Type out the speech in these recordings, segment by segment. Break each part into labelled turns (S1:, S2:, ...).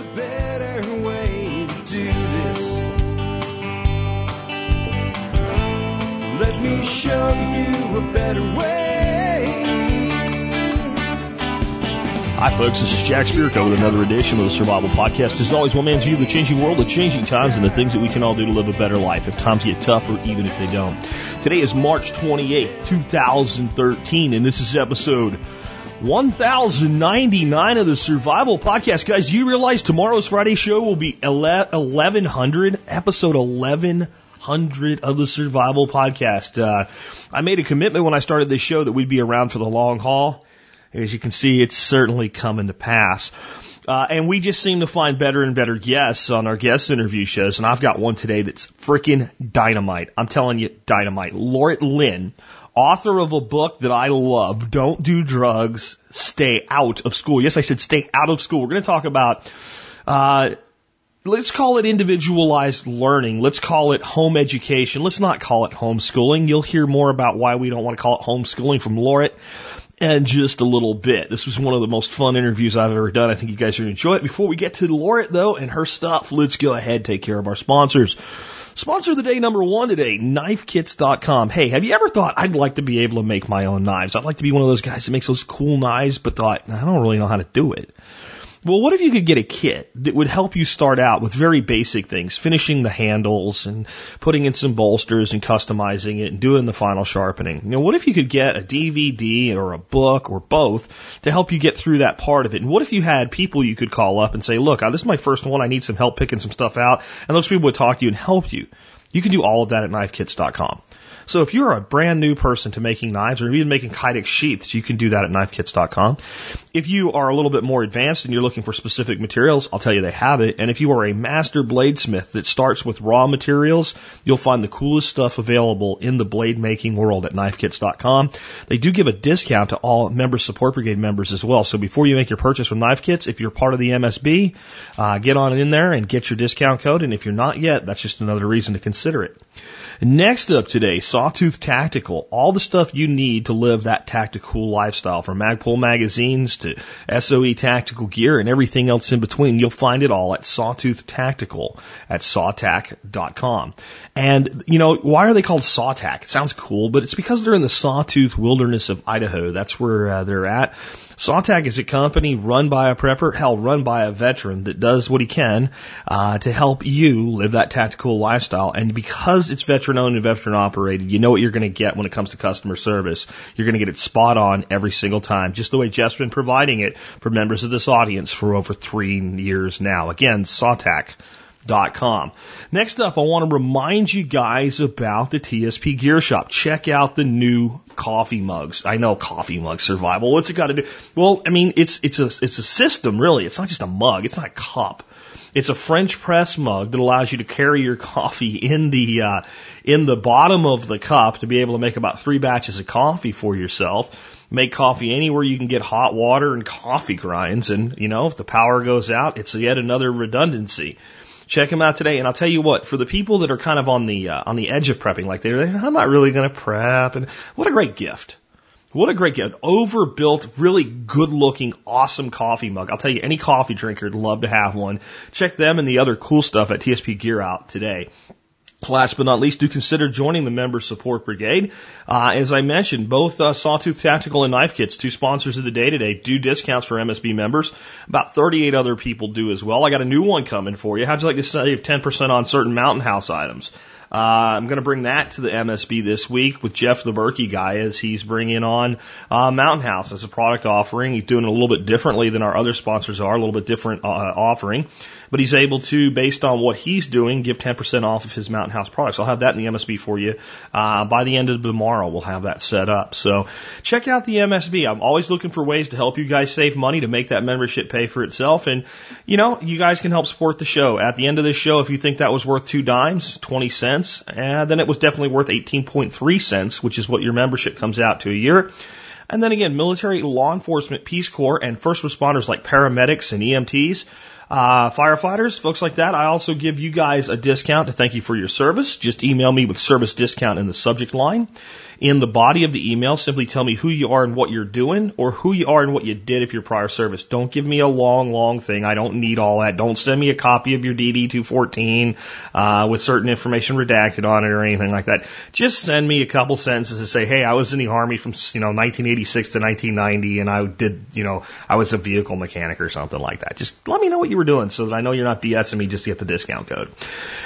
S1: a better way to do this. Let me show you a better way.
S2: Hi, folks. This is Jack Spirko with another edition of the Survival Podcast. As always, one man's view of the changing world, the changing times, and the things that we can all do to live a better life if times get tough or even if they don't. Today is March 28th, 2013, and this is episode 1099 of the Survival Podcast. Guys, you realize tomorrow's Friday show will be 1100, episode 1100 of the Survival Podcast. Uh, I made a commitment when I started this show that we'd be around for the long haul. As you can see, it's certainly coming to pass. Uh, and we just seem to find better and better guests on our guest interview shows. And I've got one today that's freaking dynamite. I'm telling you, dynamite. Laurette Lynn, author of a book that I love, Don't Do Drugs, Stay Out of School. Yes, I said stay out of school. We're going to talk about, uh, let's call it individualized learning. Let's call it home education. Let's not call it homeschooling. You'll hear more about why we don't want to call it homeschooling from Laurette in just a little bit. This was one of the most fun interviews I've ever done. I think you guys are going to enjoy it. Before we get to Laurette though and her stuff, let's go ahead and take care of our sponsors. Sponsor of the day number one today, knifekits.com. Hey, have you ever thought I'd like to be able to make my own knives? I'd like to be one of those guys that makes those cool knives, but thought, I don't really know how to do it. Well, what if you could get a kit that would help you start out with very basic things, finishing the handles and putting in some bolsters and customizing it and doing the final sharpening? You know, what if you could get a DVD or a book or both to help you get through that part of it? And what if you had people you could call up and say, look, uh, this is my first one. I need some help picking some stuff out. And those people would talk to you and help you. You can do all of that at knifekits.com. So if you're a brand new person to making knives or even making Kydex sheaths, you can do that at knifekits.com. If you are a little bit more advanced and you're looking for specific materials, I'll tell you they have it. And if you are a master bladesmith that starts with raw materials, you'll find the coolest stuff available in the blade making world at knifekits.com. They do give a discount to all member support brigade members as well. So before you make your purchase from Knife Kits, if you're part of the MSB, uh, get on in there and get your discount code. And if you're not yet, that's just another reason to consider it. Next up today, Sawtooth Tactical. All the stuff you need to live that tactical lifestyle from Magpul magazines to SOE tactical gear and everything else in between. You'll find it all at Sawtooth Tactical at sawtac.com. And, you know, why are they called Sawtac? It sounds cool, but it's because they're in the Sawtooth wilderness of Idaho. That's where uh, they're at. Sawtac is a company run by a prepper, hell, run by a veteran that does what he can uh, to help you live that tactical lifestyle. And because it's veteran owned and veteran operated, you know what you're going to get when it comes to customer service. You're going to get it spot on every single time, just the way Jeff's been providing it for members of this audience for over three years now. Again, Sawtac. Dot com. Next up, I want to remind you guys about the TSP Gear Shop. Check out the new coffee mugs. I know coffee mug survival. What's it got to do? Well, I mean, it's it's a it's a system really. It's not just a mug. It's not a cup. It's a French press mug that allows you to carry your coffee in the uh, in the bottom of the cup to be able to make about three batches of coffee for yourself. Make coffee anywhere you can get hot water and coffee grinds, and you know if the power goes out, it's yet another redundancy. Check them out today, and I'll tell you what. For the people that are kind of on the uh, on the edge of prepping, like they're, like, I'm not really going to prep, and what a great gift. What a great gift. Overbuilt, really good looking, awesome coffee mug. I'll tell you, any coffee drinker would love to have one. Check them and the other cool stuff at TSP Gear out today. Last but not least, do consider joining the Member Support Brigade. Uh, as I mentioned, both uh, Sawtooth Tactical and Knife Kits, two sponsors of the day today, do discounts for MSB members. About 38 other people do as well. I got a new one coming for you. How'd you like to save 10% on certain Mountain House items? Uh, I'm going to bring that to the MSB this week with Jeff the Berkey guy as he's bringing on uh, Mountain House as a product offering. He's doing it a little bit differently than our other sponsors are, a little bit different uh, offering but he's able to, based on what he's doing, give 10% off of his Mountain House products. I'll have that in the MSB for you. Uh, by the end of tomorrow, we'll have that set up. So check out the MSB. I'm always looking for ways to help you guys save money to make that membership pay for itself. And, you know, you guys can help support the show. At the end of this show, if you think that was worth two dimes, 20 cents, uh, then it was definitely worth 18.3 cents, which is what your membership comes out to a year. And then again, military, law enforcement, Peace Corps, and first responders like paramedics and EMTs Uh, firefighters, folks like that, I also give you guys a discount to thank you for your service. Just email me with service discount in the subject line. In the body of the email, simply tell me who you are and what you're doing, or who you are and what you did if your prior service. Don't give me a long, long thing. I don't need all that. Don't send me a copy of your DD 214 uh, with certain information redacted on it or anything like that. Just send me a couple sentences to say, hey, I was in the army from you know 1986 to 1990, and I did you know I was a vehicle mechanic or something like that. Just let me know what you were doing so that I know you're not BSing me just to get the discount code.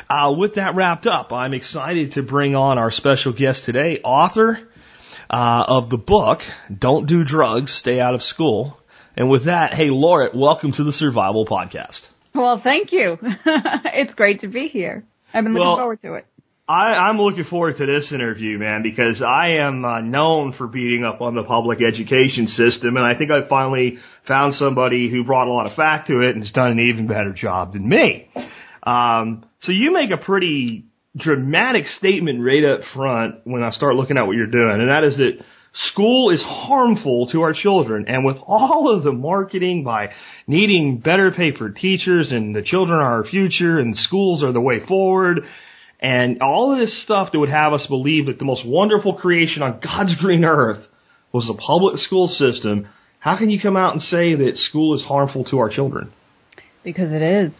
S2: Uh, with that wrapped up, I'm excited to bring on our special guest today, author uh, of the book, Don't Do Drugs, Stay Out of School. And with that, hey, Laura, welcome to the Survival Podcast.
S3: Well, thank you. it's great to be here. I've been looking
S2: Well-
S3: forward to it.
S2: I, I'm looking forward to this interview, man, because I am uh, known for beating up on the public education system, and I think I finally found somebody who brought a lot of fact to it and has done an even better job than me. Um, so you make a pretty dramatic statement right up front when I start looking at what you're doing, and that is that school is harmful to our children. And with all of the marketing by needing better pay for teachers and the children are our future and schools are the way forward, and all of this stuff that would have us believe that the most wonderful creation on God's green earth was the public school system, how can you come out and say that school is harmful to our children?
S3: Because it is.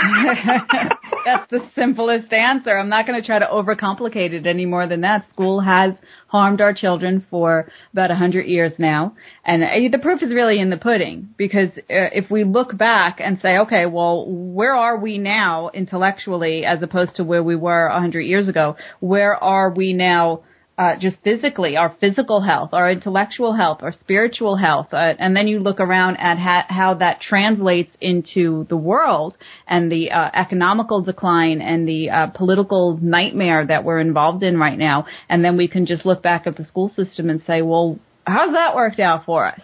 S3: That's the simplest answer. I'm not going to try to overcomplicate it any more than that. School has harmed our children for about a hundred years now, and uh, the proof is really in the pudding. Because uh, if we look back and say, okay, well, where are we now intellectually as opposed to where we were a hundred years ago? Where are we now? Uh, just physically, our physical health, our intellectual health, our spiritual health, uh, and then you look around at ha- how that translates into the world and the uh, economical decline and the uh, political nightmare that we're involved in right now, and then we can just look back at the school system and say, well, how's that worked out for us?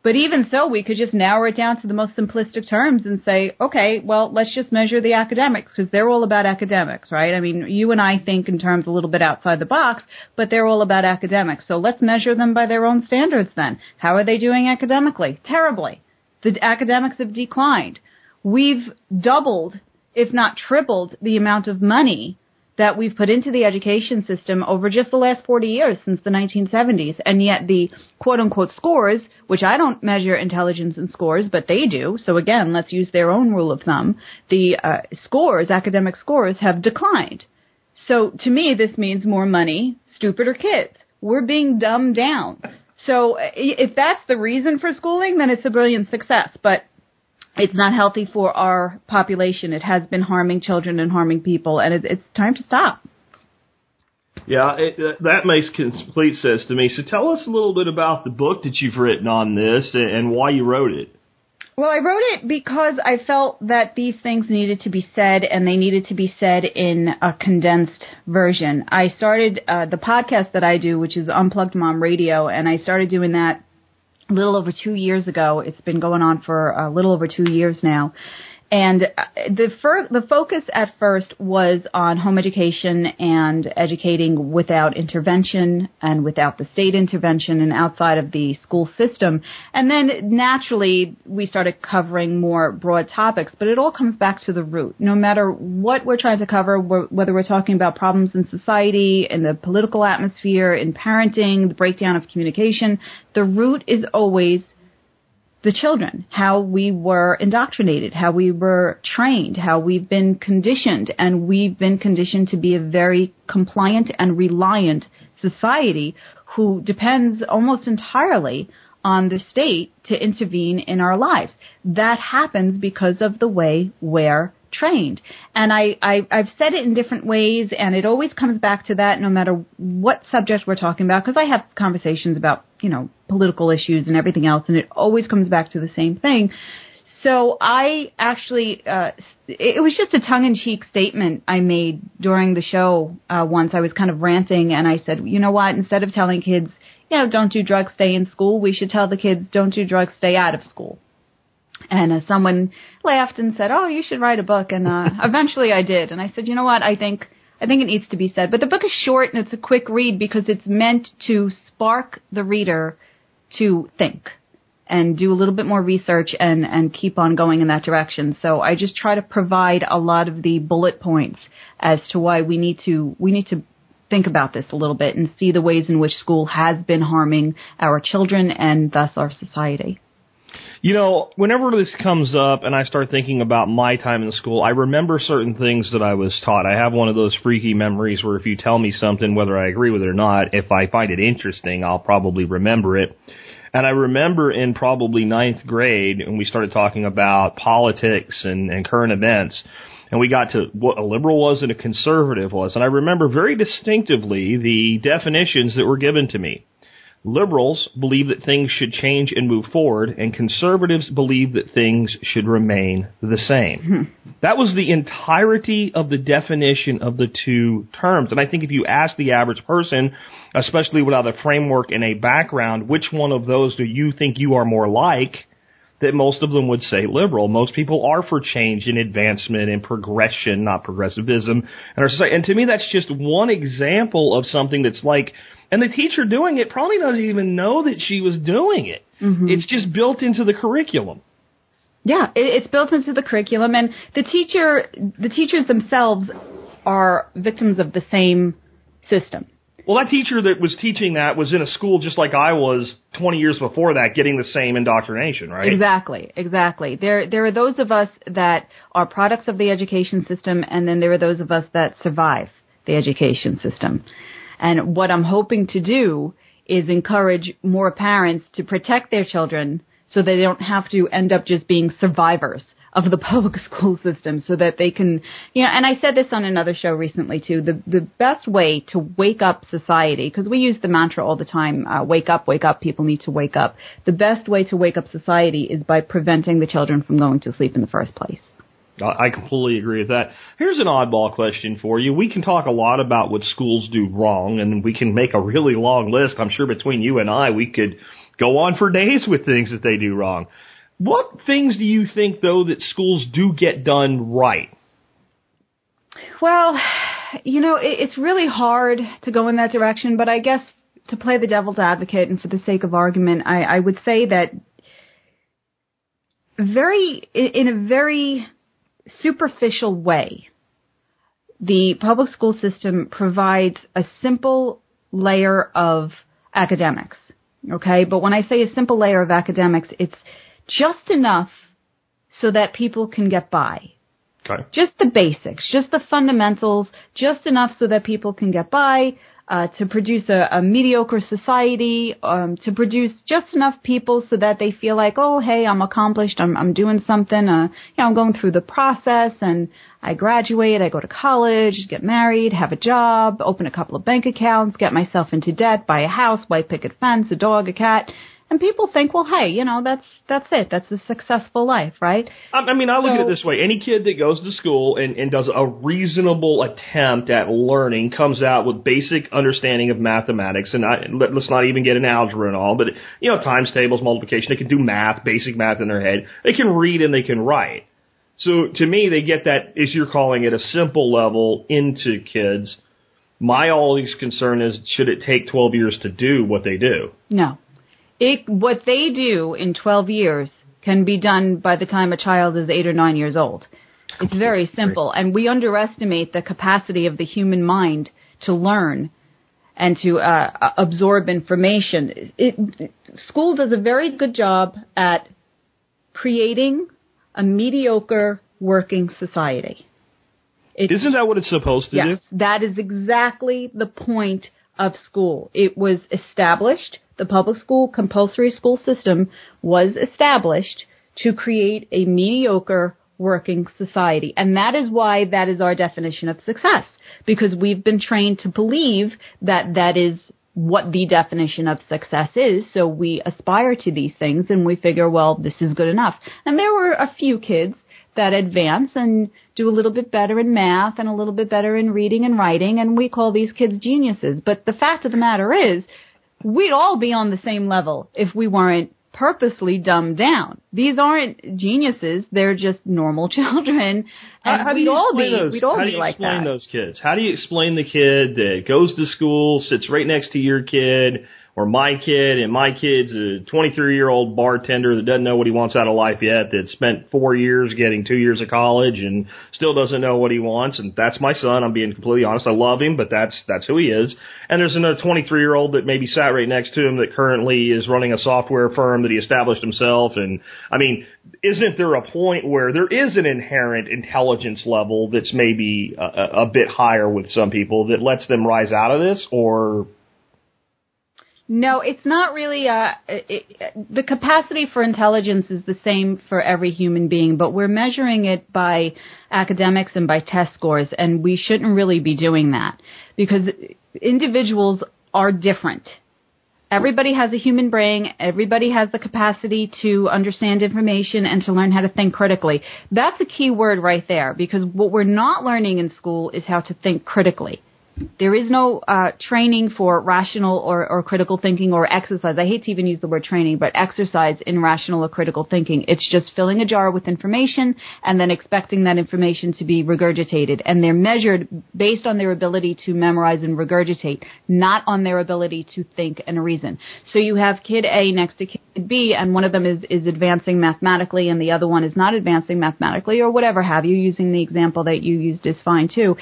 S3: But even so, we could just narrow it down to the most simplistic terms and say, okay, well, let's just measure the academics because they're all about academics, right? I mean, you and I think in terms a little bit outside the box, but they're all about academics. So let's measure them by their own standards then. How are they doing academically? Terribly. The academics have declined. We've doubled, if not tripled, the amount of money that we've put into the education system over just the last 40 years since the 1970s. And yet the quote unquote scores, which I don't measure intelligence in scores, but they do. So again, let's use their own rule of thumb. The uh, scores, academic scores have declined. So to me, this means more money, stupider kids. We're being dumbed down. So i- if that's the reason for schooling, then it's a brilliant success. But it's not healthy for our population. It has been harming children and harming people, and it, it's time to stop.
S2: Yeah, it, that- that makes complete sense to me. So tell us a little bit about the book that you've written on this and, and why you wrote it.
S3: Well, I wrote it because I felt that these things needed to be said, and they needed to be said in a condensed version. I started uh, the podcast that I do, which is Unplugged Mom Radio, and I started doing that a little over two years ago. It's been going on for a little over two years now. And uh, the fir- the focus at first was on home education and educating without intervention and without the state intervention and outside of the school system. And then naturally we started covering more broad topics, but it all comes back to the root. No matter what we're trying to cover, wh- whether we're talking about problems in society, in the political atmosphere, in parenting, the breakdown of communication, the root is always the children, how we were indoctrinated, how we were trained, how we've been conditioned, and we've been conditioned to be a very compliant and reliant society who depends almost entirely on the state to intervene in our lives. That happens because of the way we're trained. And I, I, I've said it in different ways, and it always comes back to that no matter what subject we're talking about, because I have conversations about, you know, political issues and everything else, and it always comes back to the same thing. So I actually, uh, it was just a tongue-in-cheek statement I made during the show uh, once. I was kind of ranting, and I said, you know what? Instead of telling kids, you know, don't do drugs, stay in school, we should tell the kids, don't do drugs, stay out of school. And uh, someone laughed and said, "Oh, you should write a book." And uh, eventually, I did. And I said, "You know what? I think I think it needs to be said." But the book is short and it's a quick read because it's meant to spark the reader to think and do a little bit more research and, and keep on going in that direction. So I just try to provide a lot of the bullet points as to why we need to, we need to think about this a little bit and see the ways in which school has been harming our children and thus our society.
S2: You know, whenever this comes up and I start thinking about my time in school, I remember certain things that I was taught. I have one of those freaky memories where if you tell me something, whether I agree with it or not, if I find it interesting, I'll probably remember it. And I remember in probably ninth grade when we started talking about politics and, and current events, and we got to what a liberal was and a conservative was. And I remember very distinctively the definitions that were given to me. Liberals believe that things should change and move forward, and conservatives believe that things should remain the same. Hmm. That was the entirety of the definition of the two terms. And I think if you ask the average person, especially without a framework and a background, which one of those do you think you are more like? That most of them would say liberal. Most people are for change and advancement and progression, not progressivism. And, and to me, that's just one example of something that's like and the teacher doing it probably doesn't even know that she was doing it.
S3: Mm-hmm.
S2: It's just built into the curriculum.
S3: Yeah, it, it's built into the curriculum, and the teacher, the teachers themselves are victims of the same system.
S2: Well, that teacher that was teaching that was in a school just like I was 20 years before that, getting the same indoctrination, right?
S3: Exactly, exactly. There, there are those of us that are products of the education system, and then there are those of us that survive the education system. And what I'm hoping to do is encourage more parents to protect their children so they don't have to end up just being survivors of the public school system so that they can, you know, and I said this on another show recently too, the, the best way to wake up society, because we use the mantra all the time, uh, wake up, wake up, people need to wake up. The best way to wake up society is by preventing the children from going to sleep in the first place.
S2: I completely agree with that. Here's an oddball question for you. We can talk a lot about what schools do wrong, and we can make a really long list. I'm sure between you and I, we could go on for days with things that they do wrong. What things do you think, though, that schools do get done right?
S3: Well, you know, it's really hard to go in that direction, but I guess to play the devil's advocate and for the sake of argument, I, I would say that very, in a very superficial way, the public school system provides a simple layer of academics. Okay, but when I say a simple layer of academics, it's just enough so that people can get by.
S2: Okay.
S3: Just the basics, just the fundamentals, just enough so that people can get by, uh, to produce a, a mediocre society, um, to produce just enough people so that they feel like, oh, hey, I'm accomplished, I'm, I'm doing something, uh, you know, I'm going through the process and I graduate, I go to college, get married, have a job, open a couple of bank accounts, get myself into debt, buy a house, white picket fence, a dog, a cat. And people think, well, hey, you know, that's that's it. That's a successful life, right?
S2: I mean, I look
S3: So-
S2: at it this way: any kid that goes to school and, and does a reasonable attempt at learning comes out with basic understanding of mathematics, and I, let, let's not even get an algebra and all, but you know, times tables, multiplication. They can do math, basic math in their head. They can read and they can write. So to me, they get that, as you're calling it, a simple level into kids. My always concern is, should it take 12 years to do what they do?
S3: No. It, what they do in 12 years can be done by the time a child is eight or nine years old. It's very simple, and we underestimate the capacity of the human mind to learn and to uh, absorb information. It, school does a very good job at creating a mediocre working society. It,
S2: Isn't that what it's supposed to
S3: Yes,
S2: do?
S3: that is exactly the point of school. It was established, the public school compulsory school system was established to create a mediocre working society. And that is why that is our definition of success. Because we've been trained to believe that that is what the definition of success is. So we aspire to these things and we figure, well, this is good enough. And there were a few kids that advance and do a little bit better in math and a little bit better in reading and writing, and we call these kids geniuses. But the fact of the matter is, we'd all be on the same level if we weren't purposely dumbed down. These aren't geniuses; they're just normal children, and
S2: How do
S3: we'd
S2: you
S3: all
S2: explain
S3: be
S2: those?
S3: we'd all
S2: How do
S3: be
S2: you
S3: like
S2: explain those kids? How do you explain the kid that goes to school, sits right next to your kid, or my kid, and my kid's a 23 year old bartender that doesn't know what he wants out of life yet, that spent four years getting two years of college and still doesn't know what he wants, and that's my son. I'm being completely honest. I love him, but that's that's who he is. And there's another 23 year old that maybe sat right next to him that currently is running a software firm that he established himself. And I mean, isn't there a point where there is an inherent intelligence level that's maybe a, a bit higher with some people that lets them rise out of this, or
S3: no, it's not really. Uh, it, the capacity for intelligence is the same for every human being, but we're measuring it by academics and by test scores, and we shouldn't really be doing that because individuals are different. Everybody has a human brain. Everybody has the capacity to understand information and to learn how to think critically. That's a key word right there because what we're not learning in school is how to think critically. There is no uh, training for rational or, or critical thinking or exercise. I hate to even use the word training, but exercise in rational or critical thinking. It's just filling a jar with information and then expecting that information to be regurgitated. And they're measured based on their ability to memorize and regurgitate, not on their ability to think and reason. So you have kid A next to kid B, and one of them is, is advancing mathematically and the other one is not advancing mathematically or whatever have you. Using the example that you used is fine too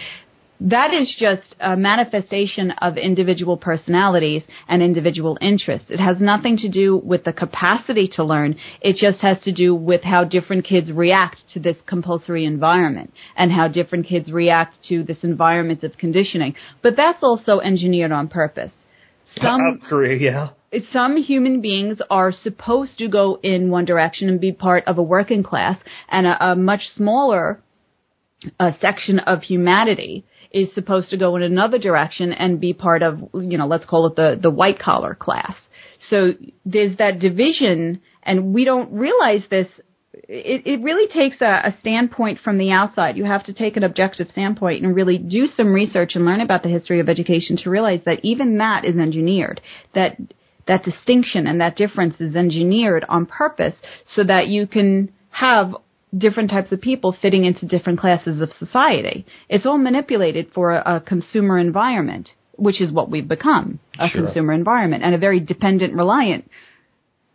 S3: that is just a manifestation of individual personalities and individual interests. It has nothing to do with the capacity to learn. It just has to do with how different kids react to this compulsory environment and how different kids react to this environment of conditioning. But that's also engineered on purpose.
S2: Some, yeah.
S3: Some human beings are supposed to go in one direction and be part of a working class and a, a much smaller a section of humanity is supposed to go in another direction and be part of, you know, let's call it the, the white collar class. So there's that division and we don't realize this. It, it really takes a, a standpoint from the outside. You have to take an objective standpoint and really do some research and learn about the history of education to realize that even that is engineered. That that distinction and that difference is engineered on purpose so that you can have different types of people fitting into different classes of society. It's all manipulated for a, a consumer environment, which is what we've become, a sure. consumer environment and a very dependent, reliant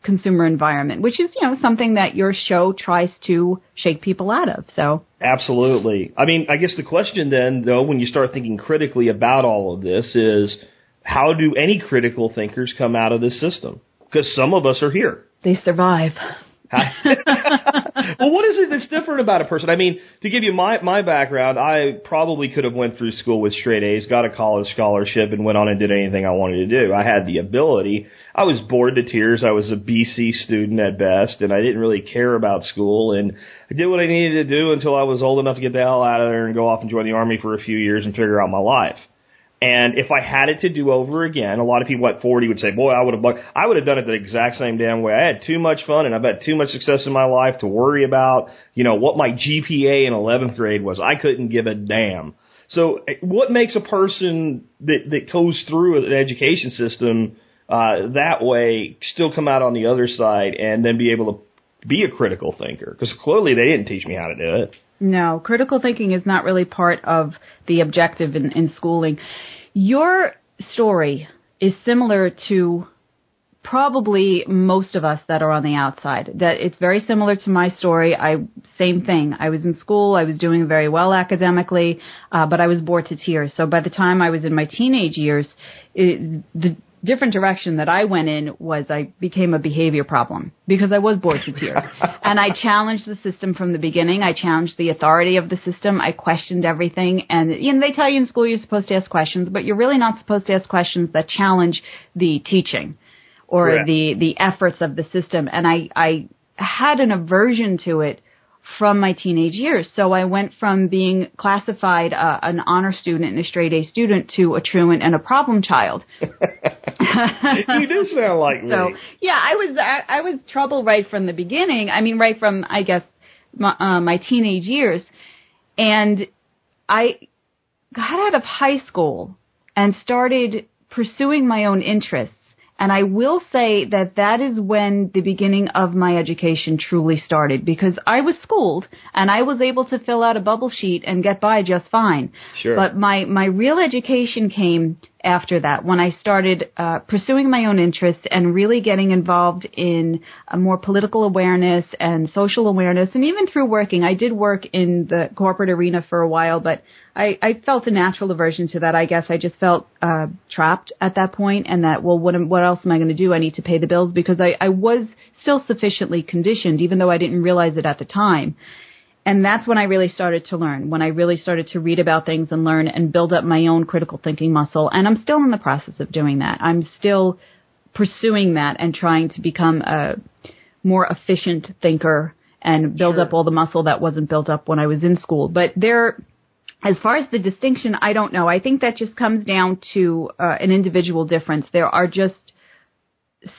S3: consumer environment, which is, you know, something that your show tries to shake people out of. So
S2: Absolutely. I mean, I guess the question then though, when you start thinking critically about all of this is how do any critical thinkers come out of this system? Because some of us are here.
S3: They survive.
S2: well, what is it that's different about a person? I mean, to give you my my background, I probably could have went through school with straight A's, got a college scholarship, and went on and did anything I wanted to do. I had the ability. I was bored to tears. I was a BC student at best, and I didn't really care about school. And I did what I needed to do until I was old enough to get the hell out of there and go off and join the army for a few years and figure out my life. And if I had it to do over again, a lot of people at 40 would say, boy, I would have, I would have done it the exact same damn way. I had too much fun and I've had too much success in my life to worry about, you know, what my GPA in 11th grade was. I couldn't give a damn. So eh, what makes a person that, that goes through an education system, uh, that way still come out on the other side and then be able to be a critical thinker? Because clearly they didn't teach me how to do it.
S3: No, critical thinking is not really part of the objective in, in schooling. Your story is similar to probably most of us that are on the outside. That it's very similar to my story. I same thing. I was in school. I was doing very well academically, uh, but I was bored to tears. So by the time I was in my teenage years, it, the different direction that I went in was I became a behavior problem because I was bored to tears. and I challenged the system from the beginning. I challenged the authority of the system. I questioned everything. And, you know, they tell you in school you're supposed to ask questions, but you're really not supposed to ask questions that challenge the teaching or the, the efforts of the system. And I, I had an aversion to it from my teenage years. So I went from being classified uh, an honor student and a straight A student to a truant and a problem child.
S2: you do sound like me.
S3: So yeah, I was I, I was trouble right from the beginning. I mean, right from I guess my, uh, my teenage years, and I got out of high school and started pursuing my own interests and I will say that that is when the beginning of my education truly started because I was schooled and I was able to fill out a bubble sheet and get by just fine.
S2: Sure.
S3: But my, my real education came after that when I started uh, pursuing my own interests and really getting involved in more political awareness and social awareness, and even through working. I did work in the corporate arena for a while, but I, I felt a natural aversion to that. I guess I just felt uh, trapped at that point, and that well, what am, what else am I going to do? I need to pay the bills because I, I was still sufficiently conditioned, even though I didn't realize it at the time and that's when I really started to learn, when I really started to read about things and learn and build up my own critical thinking muscle. And I'm still in the process of doing that. I'm still pursuing that and trying to become a more efficient thinker and build
S2: Sure.
S3: up all the muscle that wasn't built up when I was in school. But there, as far as the distinction, I don't know. I think that just comes down to uh, an individual difference. There are just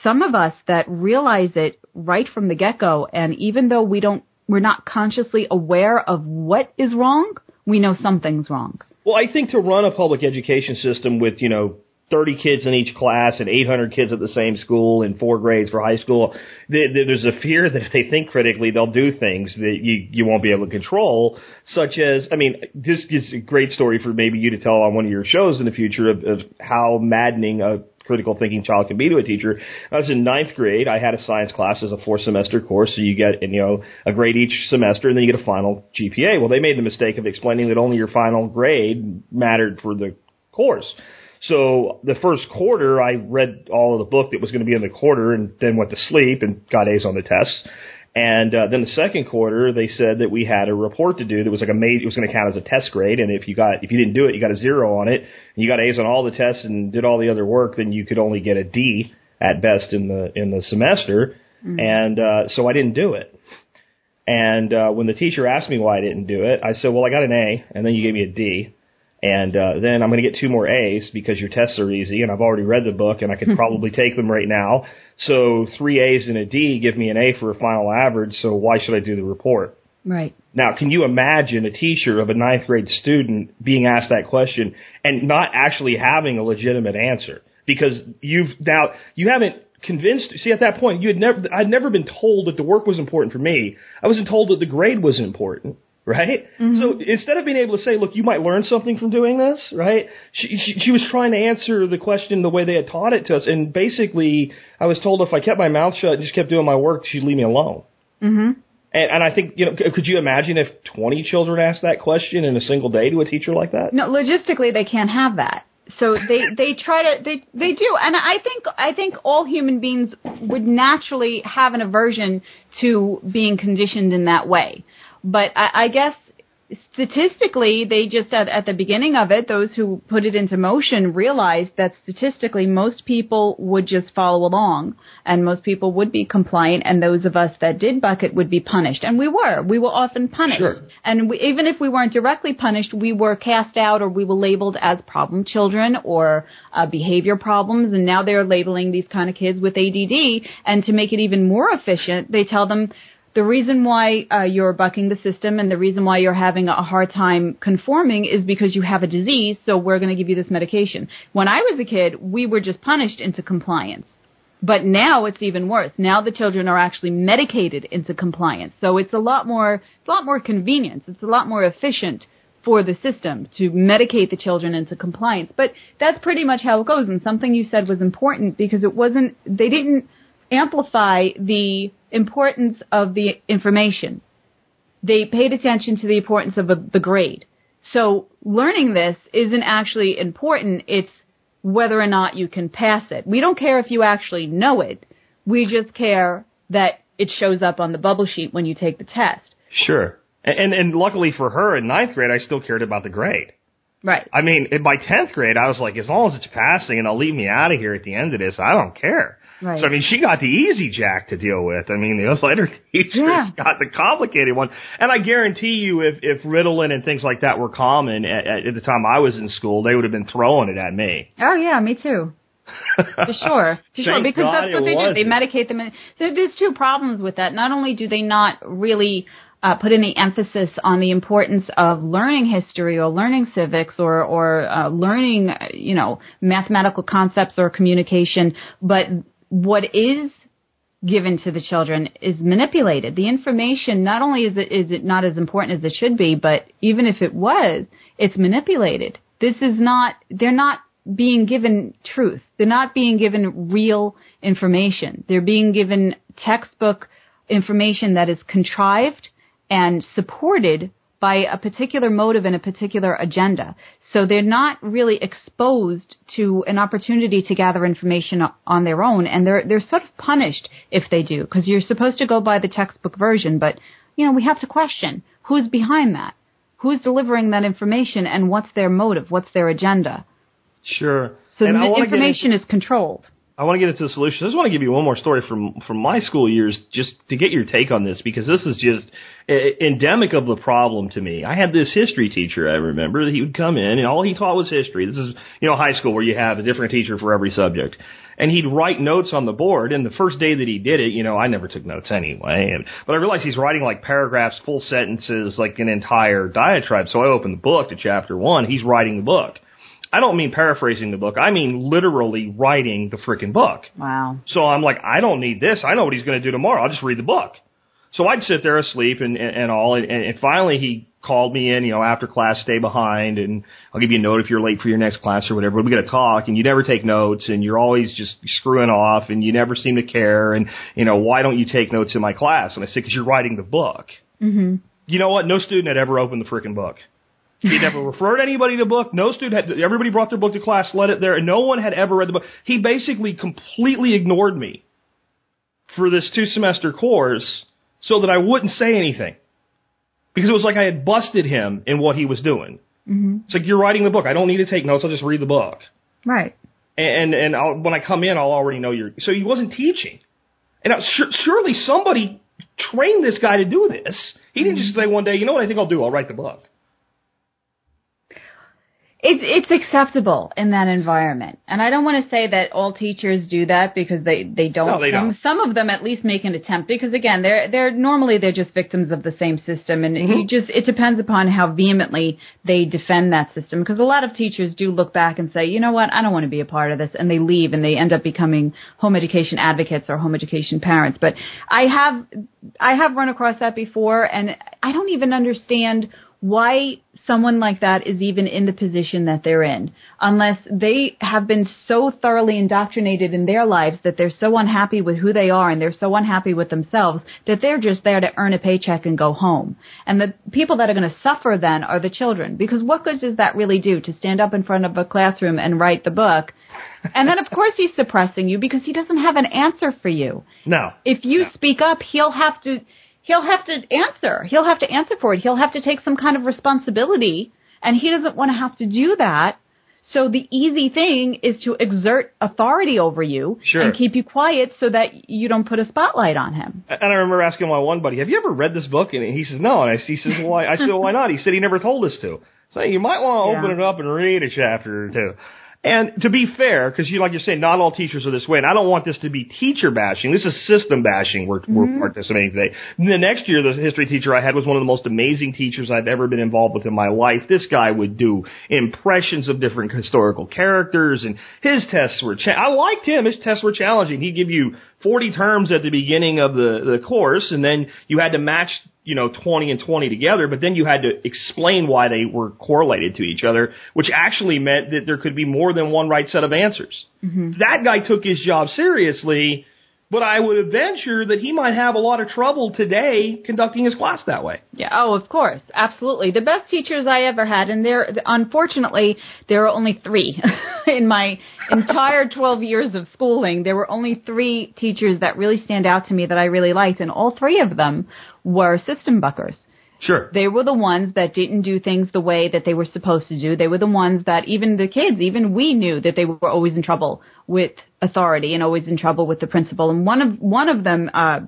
S3: some of us that realize it right from the get go, and even though we don't, we're not consciously aware of what is wrong, we know something's wrong.
S2: Well, I think to run a public education system with, you know, 30 kids in each class and 800 kids at the same school in four grades for high school, th- th- there's a fear that if they think critically, they'll do things that you, you won't be able to control, such as, I mean, this is a great story for maybe you to tell on one of your shows in the future of, of how maddening a critical thinking child can be to a teacher. I was in ninth grade. I had a science class as a four semester course, so you get you know a grade each semester, and then you get a final GPA. Well, they made the mistake of explaining that only your final grade mattered for the course. So the first quarter, I read all of the book that was going to be in the quarter, and then went to sleep and got A's on the tests. And uh, then the second quarter, they said that we had a report to do that was like a ma- it was going to count as a test grade, and if you got if you didn't do it, you got a zero on it, and you got A's on all the tests and did all the other work, then you could only get a D at best in the in the semester. And uh, so I didn't do it. And uh, when the teacher asked me why I didn't do it, I said, "Well, I got an A, and then you gave me a D." And uh, then I'm going to get two more A's because your tests are easy, and I've already read the book, and I could probably take them right now. So three A's and a D give me an A for a final average. So why should I do the report?
S3: Right.
S2: Now, can you imagine a teacher of a ninth grade student being asked that question and not actually having a legitimate answer? Because you've now you haven't convinced. See, at that point, you had never. I'd never been told that the work was important for me. I wasn't told that the grade was important. Right. So instead of being able to say, "Look, you might learn something from doing this," right? She, she she was trying to answer the question the way they had taught it to us, and basically, I was told if I kept my mouth shut and just kept doing my work, she'd leave me alone.
S3: Mm-hmm.
S2: And, and I think, you know, could you imagine if 20 children asked that question in a single day to a teacher like that?
S3: No, logistically they can't have that. So they they try to they they do, and I think I think all human beings would naturally have an aversion to being conditioned in that way. But I, I guess statistically, they just at, at the beginning of it, those who put it into motion realized that statistically most people would just follow along, and most people would be compliant, and those of us that did bucket would be punished, and we were. We were often punished.
S2: Sure.
S3: And we, even if we weren't directly punished, we were cast out or we were labeled as problem children or uh, behavior problems. And now they're labeling these kind of kids with ADD. And to make it even more efficient, they tell them the reason why uh, you're bucking the system and the reason why you're having a hard time conforming is because you have a disease. So we're going to give you this medication. When I was a kid, we were just punished into compliance. But now it's even worse. Now the children are actually medicated into compliance. So it's a lot more, it's a lot more convenience. It's a lot more efficient for the system to medicate the children into compliance. But that's pretty much how it goes. And something you said was important because it wasn't, they didn't amplify the importance of the information. They paid attention to the importance of a, the grade. So learning this isn't actually important. It's whether or not you can pass it. We don't care if you actually know it. We just care that it shows up on the bubble sheet when you take the test.
S2: Sure. And, and, luckily for her in ninth grade, I still cared about the grade.
S3: Right.
S2: I mean, in my 10th grade, I was like, as long as it's passing and they'll leave me out of here at the end of this, I don't care.
S3: Right.
S2: So I mean, she got the easy jack to deal with. I mean, the later teachers
S3: Yeah.
S2: got the complicated one. And I guarantee you, if if Ritalin and things like that were common at, at, at the time I was in school, they would have been throwing it at me.
S3: Oh yeah, me too. For sure, for sure, because
S2: God
S3: that's what they do. They medicate them. In. So there's two problems with that. Not only do they not really uh, put any emphasis on the importance of learning history or learning civics or or uh, learning, uh, you know, mathematical concepts or communication, but what is given to the children is manipulated. The information not only is it is it not as important as it should be, but even if it was, it's manipulated. This is not they're not being given truth. They're not being given real information. They're being given textbook information that is contrived and supported by a particular motive and a particular agenda. So they're not really exposed to an opportunity to gather information on their own, and they're they're sort of punished if they do, because you're supposed to go by the textbook version, but you know we have to question who's behind that, who's delivering that information, and what's their motive, what's their agenda.
S2: Sure.
S3: So
S2: And
S3: the information
S2: into-
S3: is controlled.
S2: I want to get into the solution. I just want to give you one more story from from my school years, just to get your take on this, because this is just endemic of the problem to me. I had this history teacher. I remember that he would come in, and all he taught was history. This is you know high school where you have a different teacher for every subject, and he'd write notes on the board. And the first day that he did it, you know, I never took notes anyway, and, but I realized he's writing like paragraphs, full sentences, like an entire diatribe. So I opened the book to chapter one. He's writing the book. I don't mean paraphrasing the book. I mean literally writing the freaking book.
S3: Wow.
S2: So I'm like, I don't need this. I know what he's going to do tomorrow. I'll just read the book. So I'd sit there asleep and, and, and all. And, and finally he called me in, you know, after class, stay behind and I'll give you a note if you're late for your next class or whatever. But we got to talk and you never take notes and you're always just screwing off and you never seem to care. And, you know, why don't you take notes in my class? And I said, cause you're writing the book.
S3: hmm
S2: You know what? No student had ever opened the freaking book. He never referred anybody to book. No student had, everybody brought their book to class, let it there, and no one had ever read the book. He basically completely ignored me for this two semester course so that I wouldn't say anything. Because it was like I had busted him in what he was doing.
S3: hmm
S2: It's like, you're writing the book. I don't need to take notes. I'll just read the book.
S3: Right.
S2: And, and I'll, when I come in, I'll already know you're, so he wasn't teaching. And I, sur- surely somebody trained this guy to do this. He didn't just say one day, you know what I think I'll do? I'll write the book.
S3: It's it's acceptable in that environment, and I don't want to say that all teachers do that because they they don't.
S2: No, they
S3: some,
S2: don't.
S3: Some of them at least make an attempt because again, they're they're normally they're just victims of the same system, and
S2: Mm-hmm.
S3: you just it depends upon how vehemently they defend that system. Because a lot of teachers do look back and say, you know what, I don't want to be a part of this, and they leave and they end up becoming home education advocates or home education parents. But I have I have run across that before, and I don't even understand why someone like that is even in the position that they're in unless they have been so thoroughly indoctrinated in their lives that they're so unhappy with who they are and they're so unhappy with themselves that they're just there to earn a paycheck and go home. And the people that are going to suffer then are the children because what good does that really do to stand up in front of a classroom and write the book? And then of course he's suppressing you because he doesn't have an answer for you
S2: No.
S3: if you speak up, he'll have to he'll have to answer. He'll have to answer for it. He'll have to take some kind of responsibility, and he doesn't want to have to do that. So the easy thing is to exert authority over you
S2: Sure.
S3: and keep you quiet so that you don't put a spotlight on him.
S2: And I remember asking my one buddy, "Have you ever read this book?" And he says, "No." And I, he says, "Why?" I said, "Why not?" He said, "He never told us to." So you might want to
S3: Yeah.
S2: open it up and read a chapter or two. And to be fair, because you like you're saying, not all teachers are this way, and I don't want this to be teacher bashing. This is system bashing. We're, we're mm-hmm. participating today. The next year, the history teacher I had was one of the most amazing teachers I've ever been involved with in my life. This guy would do impressions of different historical characters, and his tests were. Cha- I liked him. His tests were challenging. He'd give you 40 terms at the beginning of the the course, and then you had to match you know 20 and 20 together, but then you had to explain why they were correlated to each other, which actually meant that there could be more than one right set of answers. Mm-hmm. That guy took his job seriously, but I would venture that he might have a lot of trouble today conducting his class that way.
S3: Yeah. Oh, of course. Absolutely. The best teachers I ever had, and there, unfortunately, there are only three in my entire 12 years of schooling. There were only three teachers that really stand out to me that I really liked, and all three of them were system buckers.
S2: Sure.
S3: They were the ones that didn't do things the way that they were supposed to do. They were the ones that even the kids, even we knew that they were always in trouble with authority and always in trouble with the principal. And one of one of them uh,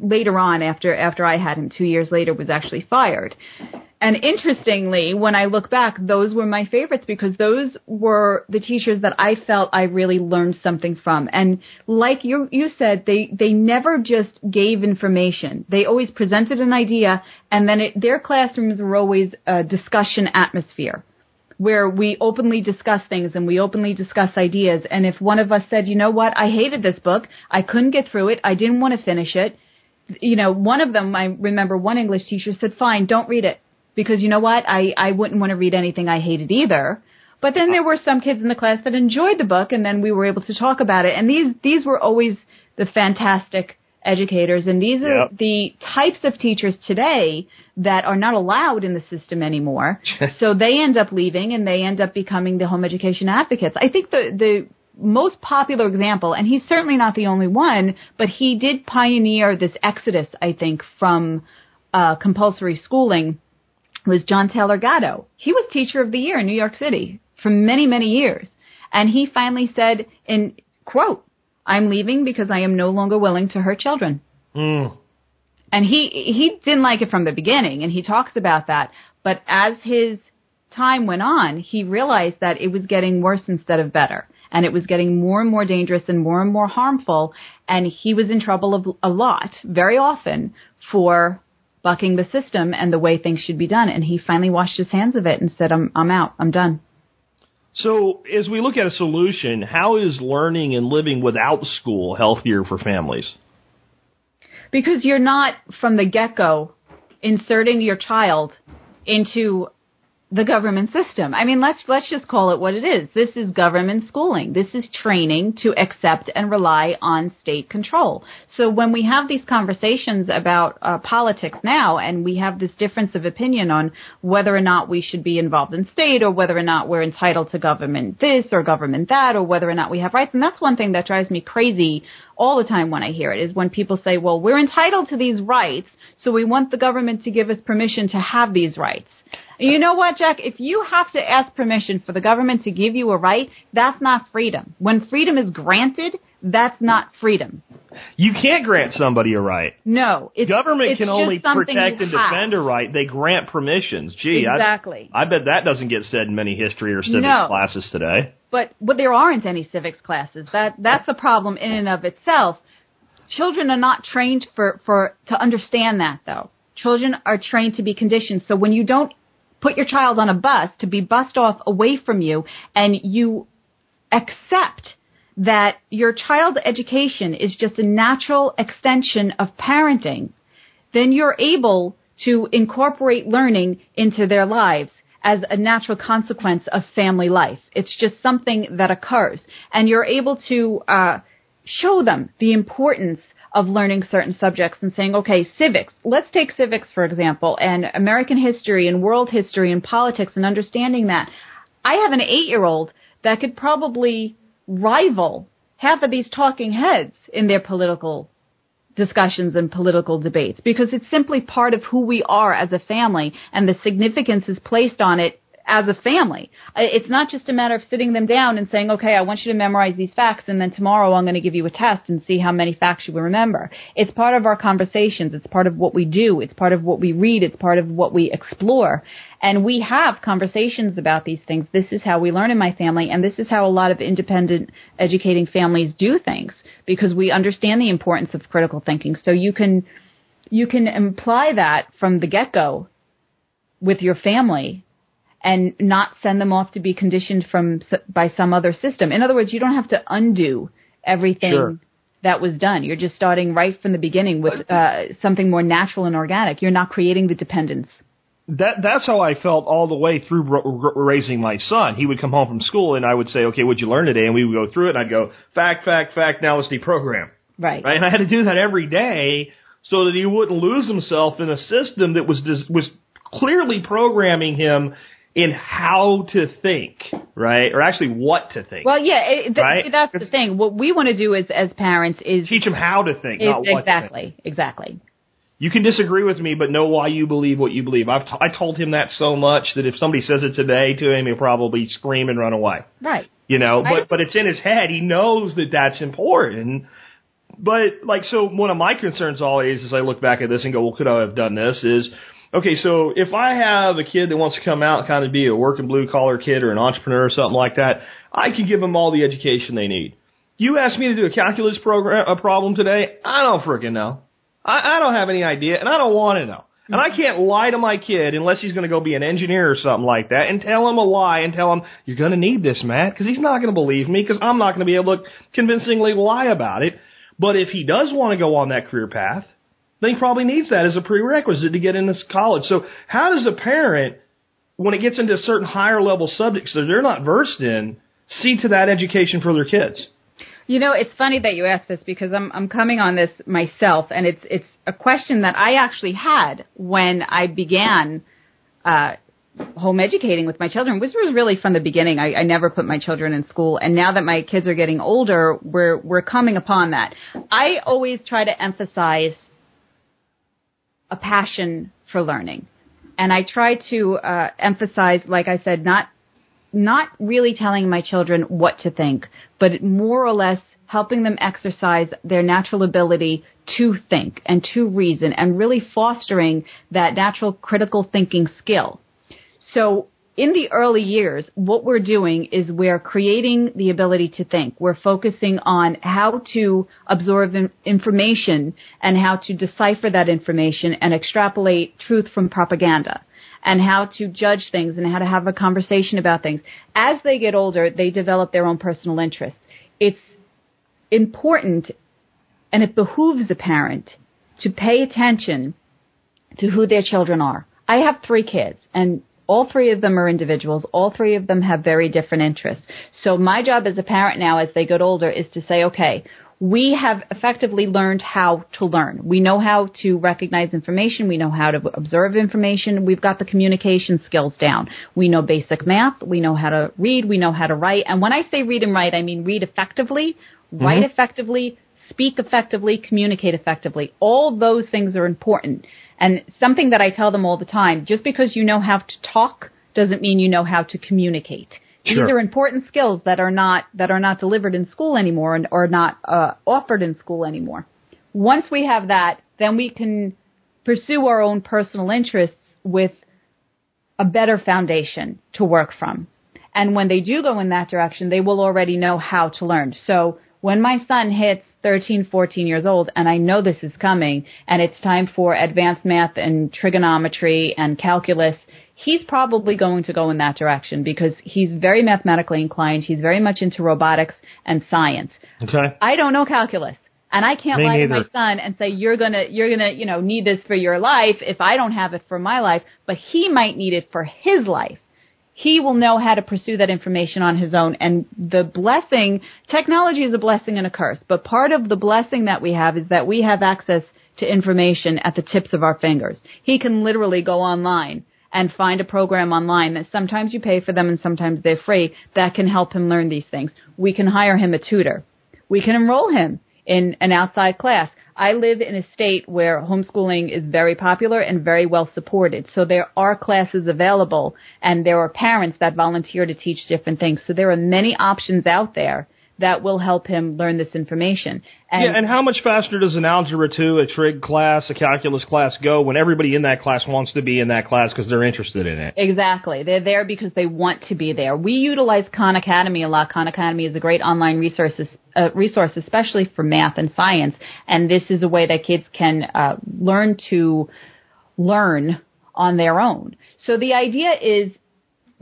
S3: later on, after after I had him, two years later, was actually fired. And interestingly, when I look back, those were my favorites because those were the teachers that I felt I really learned something from. And like you, you said, they, they never just gave information. They always presented an idea and then it, their classrooms were always a discussion atmosphere where we openly discuss things and we openly discuss ideas. And if one of us said, you know what, I hated this book, I couldn't get through it, I didn't want to finish it, you know, one of them, I remember one English teacher said, fine, don't read it. Because you know what? I, I wouldn't want to read anything I hated either. But then there were some kids in the class that enjoyed the book, and then we were able to talk about it. And these these were always the fantastic educators, and these are
S2: Yep.
S3: the types of teachers today that are not allowed in the system anymore. so they end up leaving, and they end up becoming the home education advocates. I think the the most popular example, and he's certainly not the only one, but he did pioneer this exodus, I think, from uh, compulsory schooling was John Taylor Gatto. He was teacher of the year in New York City for many, many years. And he finally said in quote, I'm leaving because I am no longer willing to hurt children.
S2: Mm.
S3: And he, he didn't like it from the beginning and he talks about that. But as his time went on, he realized that it was getting worse instead of better. And it was getting more and more dangerous and more and more harmful. And he was in trouble of, a lot, very often, for bucking the system and the way things should be done. And he finally washed his hands of it and said, I'm, I'm out. I'm done.
S2: So, as we look at a solution, how is learning and living without school healthier for families?
S3: Because you're not from the get go inserting your child into the government system. I mean, let's let's just call it what it is. This is government schooling. This is training to accept and rely on state control. So when we have these conversations about uh, politics now, and we have this difference of opinion on whether or not we should be involved in state, or whether or not we're entitled to government this or government that, or whether or not we have rights, and that's one thing that drives me crazy all the time when I hear it is when people say, "Well, we're entitled to these rights, so we want the government to give us permission to have these rights." You know what, Jack? If you have to ask permission for the government to give you a right, that's not freedom. When freedom is granted, that's not freedom.
S2: You can't grant somebody a right.
S3: No, it's
S2: Government
S3: it's
S2: can only protect and
S3: have.
S2: defend a right. They grant permissions. Gee, I-
S3: Exactly.
S2: I, bet that doesn't get said in many history or civics
S3: No.
S2: classes today.
S3: but but there aren't any civics classes. That that's a problem in and of itself. Children are not trained for for to understand that though. Children are trained to be conditioned. So when you don't put your child on a bus to be bussed off away from you and you accept that your child's education is just a natural extension of parenting, then you're able to incorporate learning into their lives as a natural consequence of family life. It's just something that occurs. And you're able to uh, show them the importance of learning certain subjects and saying, okay, civics, let's take civics, for example, and American history and world history and politics and understanding that. I have an eight year old that could probably rival half of these talking heads in their political discussions and political debates because it's simply part of who we are as a family and the significance is placed on it as a family. It's not just a matter of sitting them down and saying, okay, I want you to memorize these facts and then tomorrow I'm going to give you a test and see how many facts you will remember. It's part of our conversations. It's part of what we do. It's part of what we read. It's part of what we explore. And we have conversations about these things. This is how we learn in my family and this is how a lot of independent educating families do things because we understand the importance of critical thinking. So you can, you can imply that from the get-go with your family and not send them off to be conditioned from by some other system. In other words, you don't have to undo everything
S2: Sure.
S3: that was done. You're just starting right from the beginning with uh, something more natural and organic. You're not creating the dependence.
S2: That that's how I felt all the way through r- r- raising my son. He would come home from school and I would say, "Okay, what'd you learn today?" And we would go through it and I'd go, "Fact, fact, fact. Now let's deprogram."
S3: Right.
S2: Right? And I had to do that every day so that he wouldn't lose himself in a system that was dis- was clearly programming him in how to think, right? Or actually what to think.
S3: Well, yeah, it, th-
S2: Right?
S3: that's the thing. What we want to do as as parents is,
S2: Teach him how to think,
S3: is
S2: not what to think.
S3: exactly, exactly.
S2: You can disagree with me, but know why you believe what you believe. I've t- I told him that so much that if somebody says it today to him, he'll probably scream and run away.
S3: Right.
S2: You know,
S3: I-
S2: but but it's in his head. He knows that that's important. But like, so one of my concerns always, as I look back at this and go, well, could I have done this? Is okay. So if I have a kid that wants to come out and kind of be a working blue collar kid or an entrepreneur or something like that, I can give them all the education they need. You ask me to do a calculus program, a problem today, I don't freaking know. I, I don't have any idea, and I don't want to know. And I can't lie to my kid unless he's going to go be an engineer or something like that and tell him a lie and tell him, you're going to need this, Matt, because he's not going to believe me because I'm not going to be able to convincingly lie about it. But if he does want to go on that career path, then he probably needs that as a prerequisite to get into college. So how does a parent when it gets into certain higher level subjects that they're not versed in, see to that education for their kids.
S3: You know, it's funny that you asked this because I'm I'm coming on this myself, and it's it's a question that I actually had when I began uh, home educating with my children, which was really from the beginning. I, I never put my children in school, and now that my kids are getting older, we're we're coming upon that. I always try to emphasize a passion for learning, and I try to uh, emphasize, like I said, not not really telling my children what to think, but more or less helping them exercise their natural ability to think and to reason and really fostering that natural critical thinking skill. So in the early years, what we're doing is we're creating the ability to think. We're focusing on how to absorb information and how to decipher that information and extrapolate truth from propaganda and how to judge things and how to have a conversation about things. As they get older, they develop their own personal interests. It's important and it behooves a parent to pay attention to who their children are. I have three kids and all three of them are individuals. All three of them have very different interests. So my job as a parent now as they get older is to say, okay, we have effectively learned how to learn. We know how to recognize information. We know how to observe information. We've got the communication skills down. We know basic math. We know how to read. We know how to write. And when I say read and write, I mean read effectively, mm-hmm. write effectively, speak effectively, communicate effectively. All those things are important. And something that I tell them all the time, just because you know how to talk doesn't mean you know how to communicate.
S2: Sure.
S3: These are important skills that are not that are not delivered in school anymore and or not uh, offered in school anymore. Once we have that, then we can pursue our own personal interests with a better foundation to work from. And when they do go in that direction, they will already know how to learn. So when my son hits 13, 14 years old, and I know this is coming, and it's time for advanced math and trigonometry and calculus, he's probably going to go in that direction because he's very mathematically inclined. He's very much into robotics and science.
S2: Okay.
S3: I don't know calculus. And I can't
S2: Me
S3: lie
S2: neither.
S3: to my son and say you're gonna you're gonna you know need this for your life if I don't have it for my life, but he might need it for his life. He will know how to pursue that information on his own. And the blessing, technology is a blessing and a curse, but part of the blessing that we have is that we have access to information at the tips of our fingers. He can literally go online and find a program online that sometimes you pay for them and sometimes they're free that can help him learn these things. We can hire him a tutor. We can enroll him in an outside class. I live in a state where homeschooling is very popular and very well supported. So there are classes available and there are parents that volunteer to teach different things. So there are many options out there that will help him learn this information. And
S2: yeah, and how much faster does an algebra two, a trig class, a calculus class go when everybody in that class wants to be in that class because they're interested in it?
S3: Exactly. They're there because they want to be there. We utilize Khan Academy a lot. Khan Academy is a great online resource, uh, resource especially for math and science. And this is a way that kids can uh, learn to learn on their own. So the idea is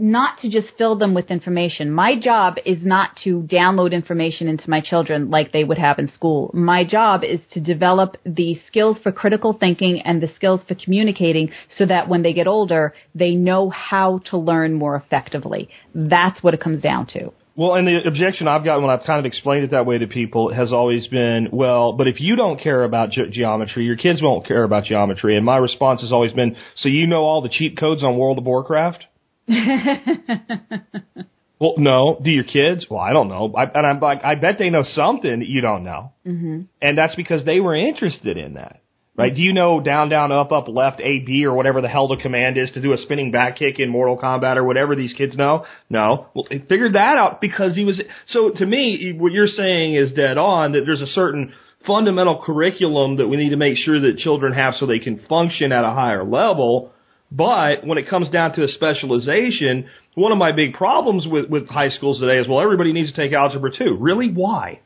S3: not to just fill them with information. My job is not to download information into my children like they would have in school. My job is to develop the skills for critical thinking and the skills for communicating so that when they get older, they know how to learn more effectively. That's what it comes down to.
S2: Well, and the objection I've gotten when I've kind of explained it that way to people has always been, well, but if you don't care about ge- geometry, your kids won't care about geometry. And my response has always been, so you know all the cheat codes on World of Warcraft? Well, no. Do your kids? Well, I don't know. I, and I'm like, I bet they know something that you don't know.
S3: Mm-hmm.
S2: And that's because they were interested in that. Right? Do you know down, down, up, up, left, A, B, or whatever the hell the command is to do a spinning back kick in Mortal Kombat or whatever these kids know? No. Well, he figured that out because he was, so to me, what you're saying is dead on that there's a certain fundamental curriculum that we need to make sure that children have so they can function at a higher level. But when it comes down to a specialization, one of my big problems with, with high schools today is, well, everybody needs to take algebra two. Really? Why?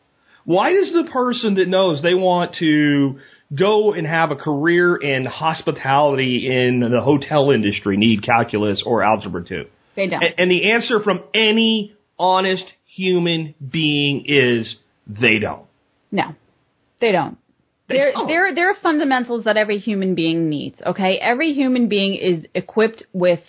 S2: Why does the person that knows they want to go and have a career in hospitality in the hotel industry need calculus or algebra two?
S3: They don't.
S2: And, and the answer from any honest human being is they don't.
S3: No, they don't. There, there, there are fundamentals that every human being needs. Okay, every human being is equipped with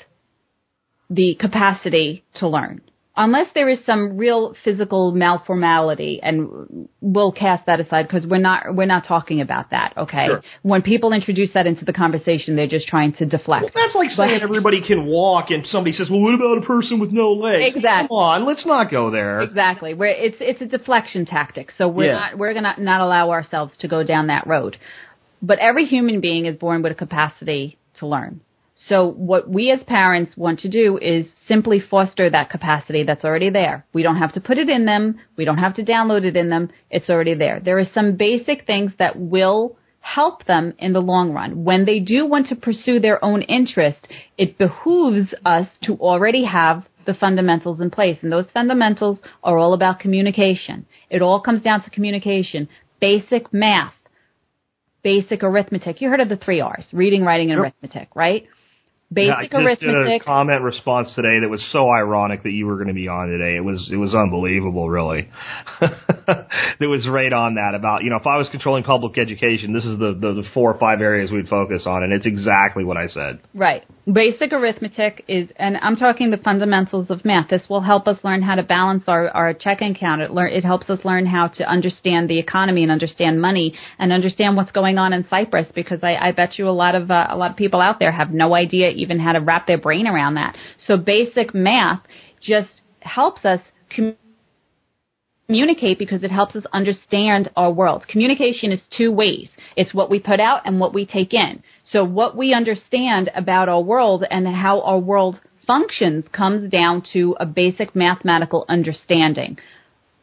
S3: the capacity to learn. Unless there is some real physical malformality, and we'll cast that aside because we're not we're not talking about that. Okay,
S2: Sure.
S3: when people introduce that into the conversation, they're just trying to deflect.
S2: Well, that's like saying everybody can walk, and somebody says, "Well, what about a person with no legs?"
S3: Exactly.
S2: Come on, let's not go there.
S3: Exactly. Where it's it's a deflection tactic. So we're
S2: Yeah.
S3: not we're gonna not allow ourselves to go down that road. But every human being is born with a capacity to learn. So what we as parents want to do is simply foster that capacity that's already there. We don't have to put it in them. We don't have to download it in them. It's already there. There are some basic things that will help them in the long run. When they do want to pursue their own interest, it behooves us to already have the fundamentals in place. And those fundamentals are all about communication. It all comes down to communication. Basic math, basic arithmetic. You heard of the three R's, reading, writing, and
S2: Yep.
S3: arithmetic, right?
S2: Yeah, I
S3: Basic
S2: just did a
S3: arithmetic.
S2: comment response today that was so ironic that you were going to be on today. It was it was unbelievable, really. it was right on that about you know if I was controlling public education, this is the, the the four or five areas we'd focus on, and it's exactly what I said.
S3: Right. Basic arithmetic is, and I'm talking the fundamentals of math. This will help us learn how to balance our, our checking account. It, learn, it helps us learn how to understand the economy and understand money and understand what's going on in Cyprus because I, I bet you a lot of, uh, a lot of people out there have no idea even how to wrap their brain around that. So basic math just helps us com- communicate because it helps us understand our world. Communication is two ways. It's what we put out and what we take in. So what we understand about our world and how our world functions comes down to a basic mathematical understanding.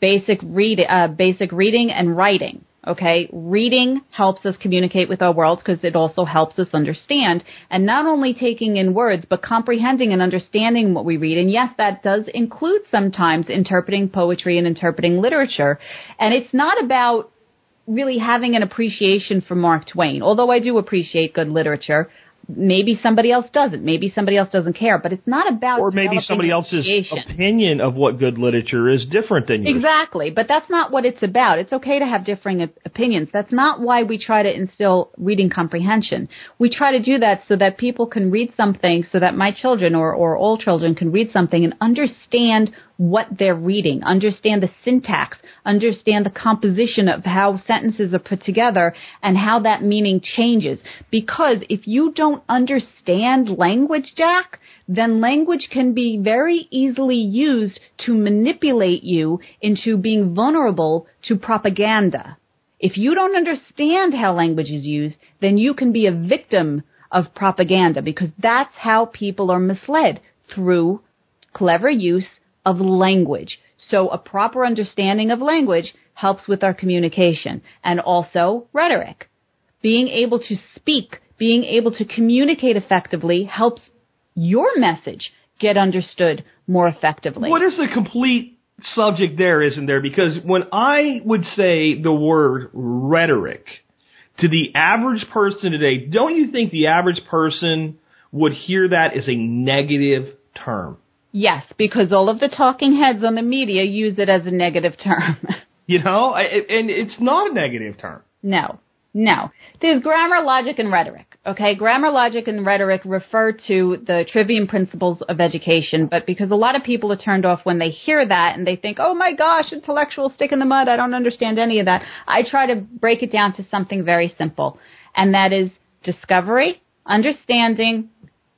S3: Basic read, uh, basic reading and writing. Okay, reading helps us communicate with our world because it also helps us understand and not only taking in words, but comprehending and understanding what we read. And yes, that does include sometimes interpreting poetry and interpreting literature. And it's not about really having an appreciation for Mark Twain, although I do appreciate good literature. Maybe somebody else doesn't. Maybe somebody else doesn't care, but it's not about
S2: Or maybe somebody else's opinion of what good literature is different than yours.
S3: Exactly, but that's not what it's about. It's okay to have differing op- opinions. That's not why we try to instill reading comprehension. We try to do that so that people can read something, so that my children or, or all children can read something and understand what they're reading, understand the syntax, understand the composition of how sentences are put together and how that meaning changes. Because if you don't understand language, Jack, then language can be very easily used to manipulate you into being vulnerable to propaganda. If you don't understand how language is used, then you can be a victim of propaganda because that's how people are misled through clever use of language. So a proper understanding of language helps with our communication and also rhetoric. Being able to speak, being able to communicate effectively helps your message get understood more effectively.
S2: What is the complete subject there, isn't there? Because when I would say the word rhetoric to the average person today, don't you think the average person would hear that as a negative term?
S3: Yes, because all of the talking heads on the media use it as a negative term.
S2: You know, I, and it's not a negative term.
S3: No, no. There's grammar, logic, and rhetoric. Okay, grammar, logic, and rhetoric refer to the trivium principles of education, but because a lot of people are turned off when they hear that and they think, oh my gosh, intellectual stick in the mud, I don't understand any of that. I try to break it down to something very simple, and that is discovery, understanding,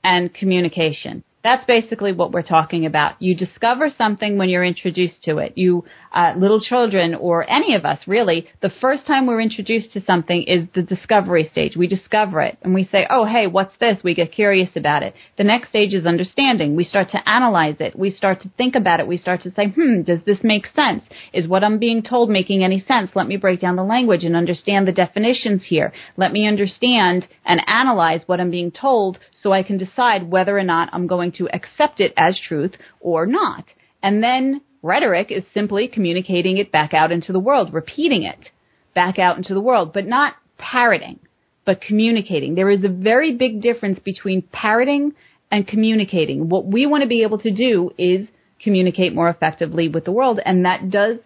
S3: and communication. That's basically what we're talking about. You discover something when you're introduced to it. You, uh, little children or any of us really, the first time we're introduced to something is the discovery stage. We discover it and we say, oh hey, what's this? We get curious about it. The next stage is understanding. We start to analyze it. We start to think about it. We start to say, hmm, does this make sense? Is what I'm being told making any sense? Let me break down the language and understand the definitions here. Let me understand and analyze what I'm being told so I can decide whether or not I'm going to accept it as truth or not. And then rhetoric is simply communicating it back out into the world, repeating it back out into the world, but not parroting, but communicating. There is a very big difference between parroting and communicating. What we want to be able to do is communicate more effectively with the world, and that does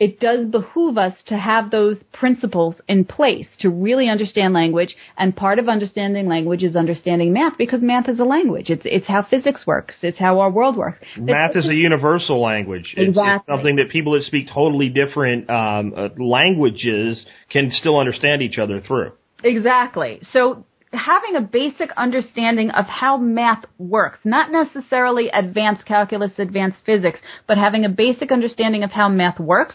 S3: it does behoove us to have those principles in place to really understand language. And part of understanding language is understanding math because math is a language. It's it's how physics works. It's how our world works.
S2: Math is a universal language. It's,
S3: Exactly.
S2: it's something that people that speak totally different um, uh, languages can still understand each other through.
S3: Exactly. So having a basic understanding of how math works, not necessarily advanced calculus, advanced physics, but having a basic understanding of how math works,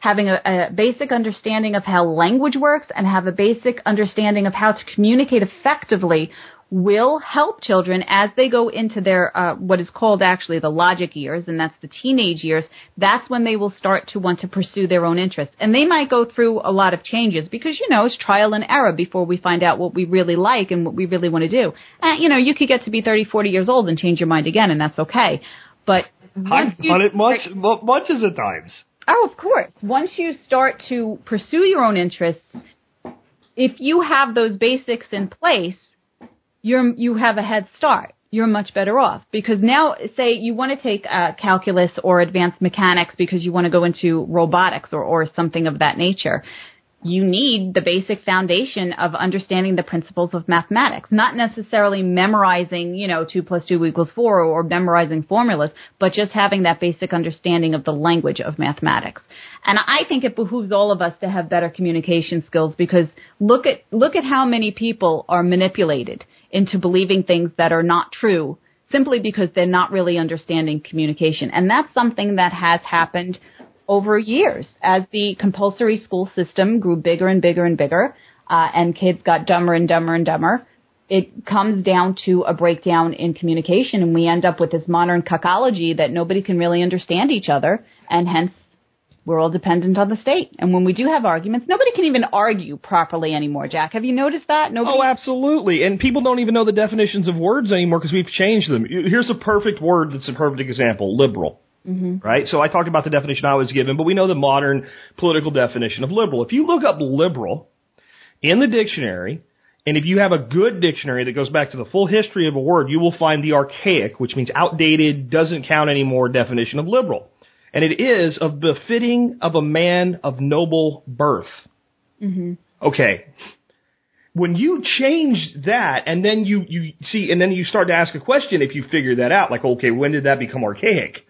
S3: having a, a basic understanding of how language works, and have a basic understanding of how to communicate effectively will help children as they go into their uh, what is called actually the logic years, and that's the teenage years. That's when they will start to want to pursue their own interests, and they might go through a lot of changes because you know it's trial and error before we find out what we really like and what we really want to do. And you know you could get to be 30, 40 years old and change your mind again, and that's okay. But
S2: I've done it much, mu- much as at times.
S3: Oh, of course. Once you start to pursue your own interests, if you have those basics in place, you're you have a head start. You're much better off because now, say you want to take uh, calculus or advanced mechanics because you want to go into robotics or or something of that nature. You need the basic foundation of understanding the principles of mathematics, not necessarily memorizing, you know, two plus two equals four or memorizing formulas, but just having that basic understanding of the language of mathematics. And I think it behooves all of us to have better communication skills because look at, look at how many people are manipulated into believing things that are not true simply because they're not really understanding communication. And that's something that has happened over years as the compulsory school system grew bigger and bigger and bigger, uh, and kids got dumber and dumber and dumber. It comes down to a breakdown in communication, and we end up with this modern cuckology that nobody can really understand each other, and hence we're all dependent on the state. And when we do have arguments, nobody can even argue properly anymore. Jack, have you noticed that? Nobody.
S2: Oh, absolutely. And people don't even know the definitions of words anymore because we've changed them. Here's a perfect word that's a perfect example: liberal. Mm-hmm. Right? So I talked about the definition I was given, but we know the modern political definition of liberal. If you look up liberal in the dictionary, and if you have a good dictionary that goes back to the full history of a word, you will find the archaic, which means outdated, doesn't count anymore definition of liberal. And it is of befitting of a man of noble birth. Mm-hmm. Okay. When you change that and then you, you see, and then you start to ask a question if you figure that out, like, okay, when did that become archaic?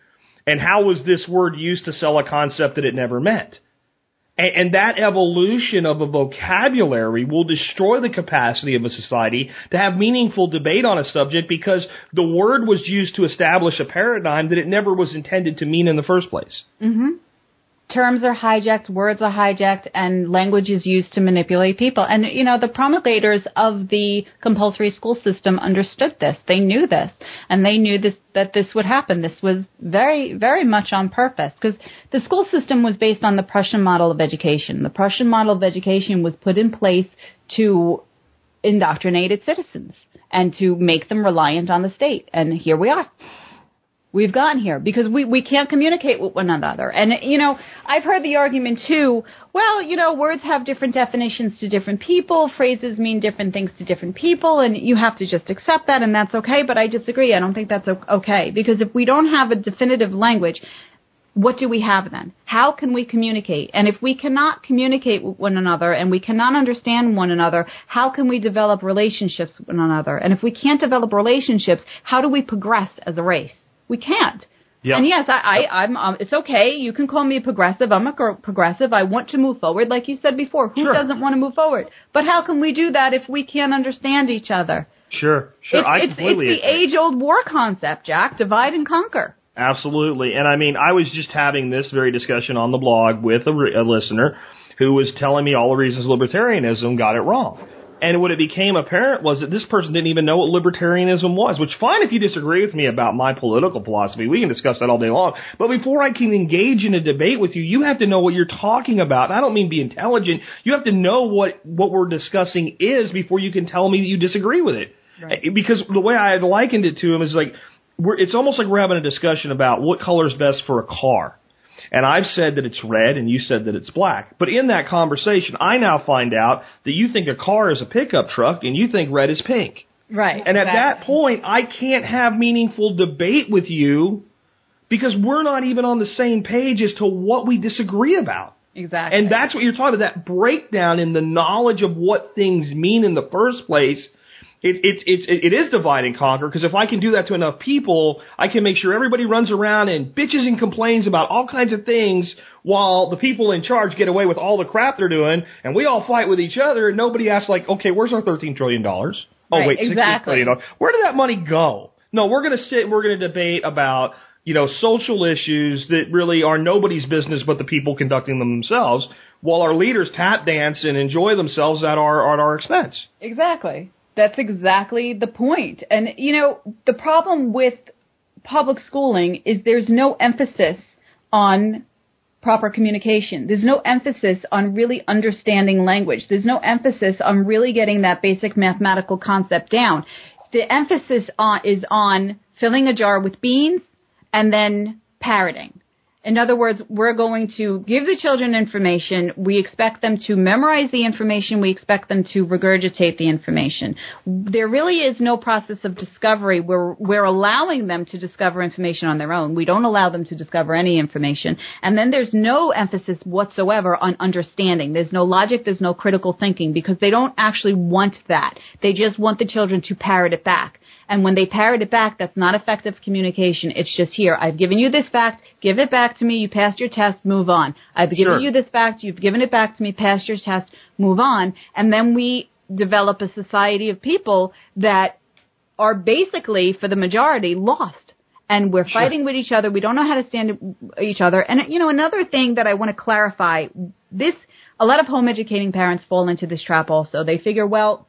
S2: And how was this word used to sell a concept that it never meant? And, that evolution of a vocabulary will destroy the capacity of a society to have meaningful debate on a subject because the word was used to establish a paradigm that it never was intended to mean in the first place. Mm-hmm.
S3: Terms are hijacked, words are hijacked, and language is used to manipulate people. And, you know, the promulgators of the compulsory school system understood this. They knew this. And they knew this, that this would happen. This was very, very much on purpose. Because the school system was based on the Prussian model of education. The Prussian model of education was put in place to indoctrinate its citizens and to make them reliant on the state. And here we are we've gotten here because we, we can't communicate with one another. And, you know, I've heard the argument too, well, you know, words have different definitions to different people, phrases mean different things to different people, and you have to just accept that and that's okay, but I disagree. I don't think that's okay because if we don't have a definitive language, what do we have then? How can we communicate? And if we cannot communicate with one another and we cannot understand one another, how can we develop relationships with one another? And if we can't develop relationships, how do we progress as a race? We can't. And yes, I, I, I'm. Um, it's okay. You can call me a progressive. I'm a gr- progressive. I want to move forward, like you said before. Who
S2: Sure.
S3: doesn't want to move forward? But how can we do that if we can't understand each other?
S2: Sure, sure.
S3: it's,
S2: I
S3: it's,
S2: completely
S3: it's the age-old war concept, Jack. Divide and conquer.
S2: Absolutely. And I mean, I was just having this very discussion on the blog with a, re- a listener who was telling me all the reasons libertarianism got it wrong. And what it became apparent was that this person didn't even know what libertarianism was, which fine if you disagree with me about my political philosophy. We can discuss that all day long. But before I can engage in a debate with you, you have to know what you're talking about. And I don't mean be intelligent. You have to know what, what we're discussing is before you can tell me that you disagree with it. Eh, because the way I had likened it to him is like, we're, it's almost like we're having a discussion about what color is best for a car. And I've said that it's red and you said that it's black. But in that conversation, I now find out that you think a car is a pickup truck and you think red is pink.
S3: Right.
S2: And at that point, I can't have meaningful debate with you because we're not even on the same page as to what we disagree about.
S3: Exactly.
S2: And that's what you're talking about, that breakdown in the knowledge of what things mean in the first place. It, it, it, it is divide and conquer because if I can do that to enough people, I can make sure everybody runs around and bitches and complains about all kinds of things while the people in charge get away with all the crap they're doing and we all fight with each other and nobody asks like, okay, where's our $13 trillion? Oh
S3: Right,
S2: wait, $16
S3: exactly.
S2: Where did that money go? No, we're going to sit and we're going to debate about you know, social issues that really are nobody's business but the people conducting them themselves, while our leaders tap dance and enjoy themselves at our at our expense.
S3: Exactly. That's exactly the point. And you know, the problem with public schooling is there's no emphasis on proper communication. There's no emphasis on really understanding language. There's no emphasis on really getting that basic mathematical concept down. The emphasis on, is on filling a jar with beans and then parroting. In other words, we're going to give the children information. We expect them to memorize the information. We expect them to regurgitate the information. There really is no process of discovery. We're, we're allowing them to discover information on their own. We don't allow them to discover any information. And then there's no emphasis whatsoever on understanding. There's no logic. There's no critical thinking because they don't actually want that. They just want the children to parrot it back. And when they parrot it back, that's not effective communication. It's just here. I've given you this fact. Give it back to me. You passed your test. Move on. I've given
S2: Sure.
S3: you this fact. You've given it back to me. Passed your test. Move on. And then we develop a society of people that are basically, for the majority, lost. And we're fighting with each other. We don't know how to stand each other. And you know, another thing that I want to clarify, this, a lot of home educating parents fall into this trap also. They figure, well,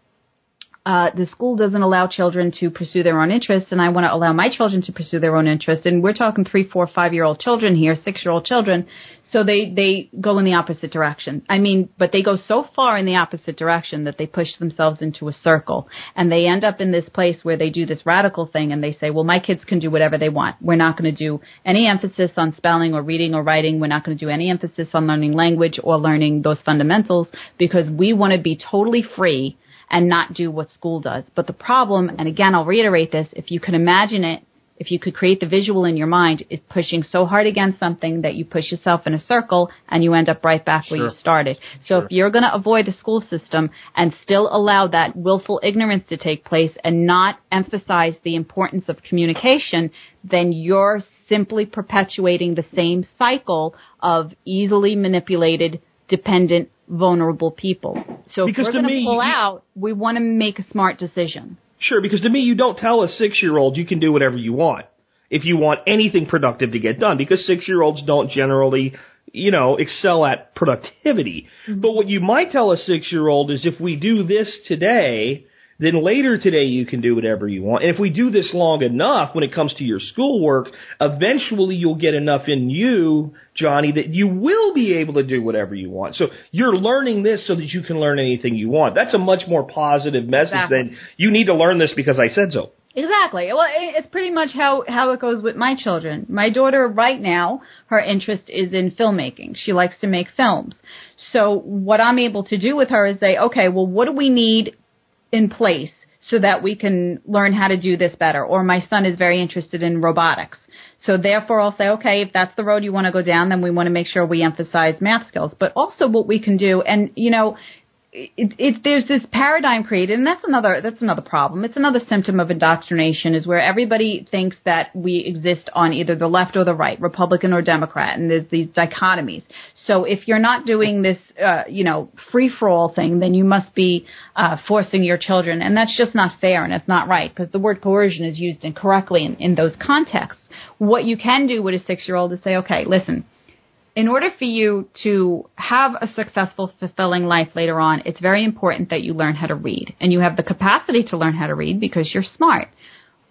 S3: uh, the school doesn't allow children to pursue their own interests, and I want to allow my children to pursue their own interests. And we're talking three, four, five year old children here, six year old children. So they, they go in the opposite direction. I mean, but they go so far in the opposite direction that they push themselves into a circle. And they end up in this place where they do this radical thing and they say, well, my kids can do whatever they want. We're not going to do any emphasis on spelling or reading or writing. We're not going to do any emphasis on learning language or learning those fundamentals because we want to be totally free and not do what school does. But the problem, and again, I'll reiterate this, if you can imagine it, if you could create the visual in your mind, it's pushing so hard against something that you push yourself in a circle and you end up right back where you started. So
S2: Sure.
S3: if you're going to avoid the school system and still allow that willful ignorance to take place and not emphasize the importance of communication, then you're simply perpetuating the same cycle of easily manipulated, dependent, vulnerable people. So if
S2: Because
S3: we're going to pull
S2: you-
S3: out, we want to make a smart decision.
S2: Sure, because to me, you don't tell a six year old you can do whatever you want if you want anything productive to get done, because six year olds don't generally, you know, excel at productivity. Mm-hmm. But what you might tell a six year old is if we do this today, then later today you can do whatever you want. And if we do this long enough when it comes to your schoolwork, eventually you'll get enough in you, Johnny, that you will be able to do whatever you want. So you're learning this so that you can learn anything you want. That's a much more positive message
S3: Exactly.
S2: than you need to learn this because I said so.
S3: Exactly. Well, it's pretty much how how it goes with my children. My daughter right now, her interest is in filmmaking. She likes to make films. So what I'm able to do with her is say, okay, well, what do we need in place so that we can learn how to do this better? Or my son is very interested in robotics. So therefore I'll say, okay, if that's the road you want to go down, then we want to make sure we emphasize math skills. But also what we can do, and you know, it, it, there's this paradigm created, and that's another that's another problem. It's another symptom of indoctrination, is where everybody thinks that we exist on either the left or the right, Republican or Democrat, and there's these dichotomies. So if you're not doing this, uh, you know, free for all thing, then you must be uh, forcing your children, and that's just not fair and it's not right because the word coercion is used incorrectly in, in those contexts. What you can do with a six year old is say, okay, listen in order for you to have a successful, fulfilling life later on, it's very important that you learn how to read. And you have the capacity to learn how to read because you're smart.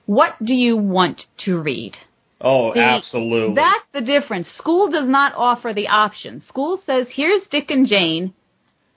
S3: What do you want to read?
S2: Oh,
S3: See,
S2: absolutely.
S3: That's the difference. School does not offer the option. School says, here's Dick and Jane,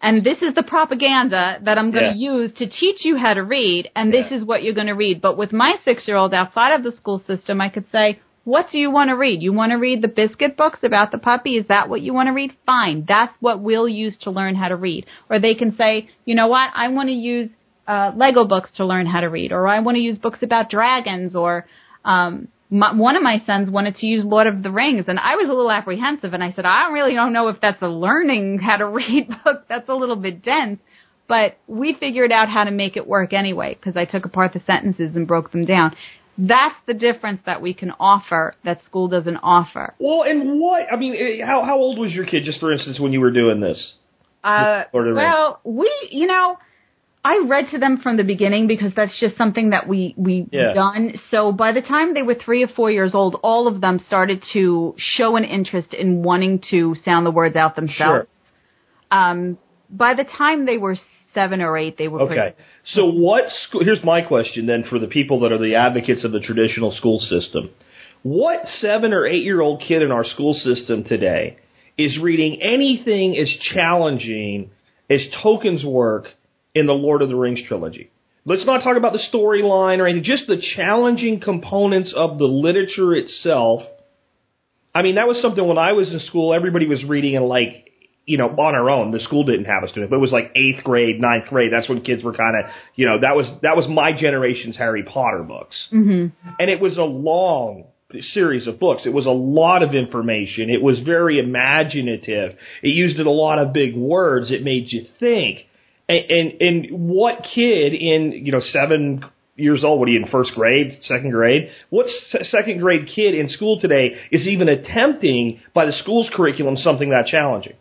S3: and this is the propaganda that I'm going to use to teach you how to read, and this is what you're going to read. But with my six year old outside of the school system, I could say, what do you want to read? You want to read the biscuit books about the puppy? Is that what you want to read? Fine. That's what we'll use to learn how to read. Or they can say, you know what? I want to use uh, Lego books to learn how to read, or I want to use books about dragons, or um, my, one of my sons wanted to use Lord of the Rings, and I was a little apprehensive, and I said, I really don't know if that's a learning how to read book. That's a little bit dense. But we figured out how to make it work anyway, because I took apart the sentences and broke them down. That's the difference that we can offer that school doesn't offer.
S2: Well, and what? I mean, eh, how how old was your kid, just for instance, when you were doing this?
S3: Uh,
S2: Lord of the Rings.
S3: well, we, you know, I read to them from the beginning because that's just something that we we
S2: Yeah.
S3: done. So by the time they were three or four years old, all of them started to show an interest in wanting to sound the words out themselves.
S2: Sure.
S3: Um, by the time they were seven or eight, they were
S2: Okay.
S3: pretty.
S2: So what here's my question then for the people that are the advocates of the traditional school system. What seven or eight year old kid in our school system today is reading anything as challenging as Tolkien's work in the Lord of the Rings trilogy? Let's not talk about the storyline or anything, just the challenging components of the literature itself. I mean, that was something when I was in school, everybody was reading in like you know, on our own. The school didn't have us doing it, but it was like eighth grade, ninth grade. That's when kids were kind of, you know, that was that was my generation's Harry Potter books, mm-hmm. and it was a long series of books. It was a lot of information. It was very imaginative. It used a lot of big words. It made you think. And and, and what kid in you know seven years old. What are you in first grade, second grade? What second grade kid in school today is even attempting by the school's curriculum something that challenging?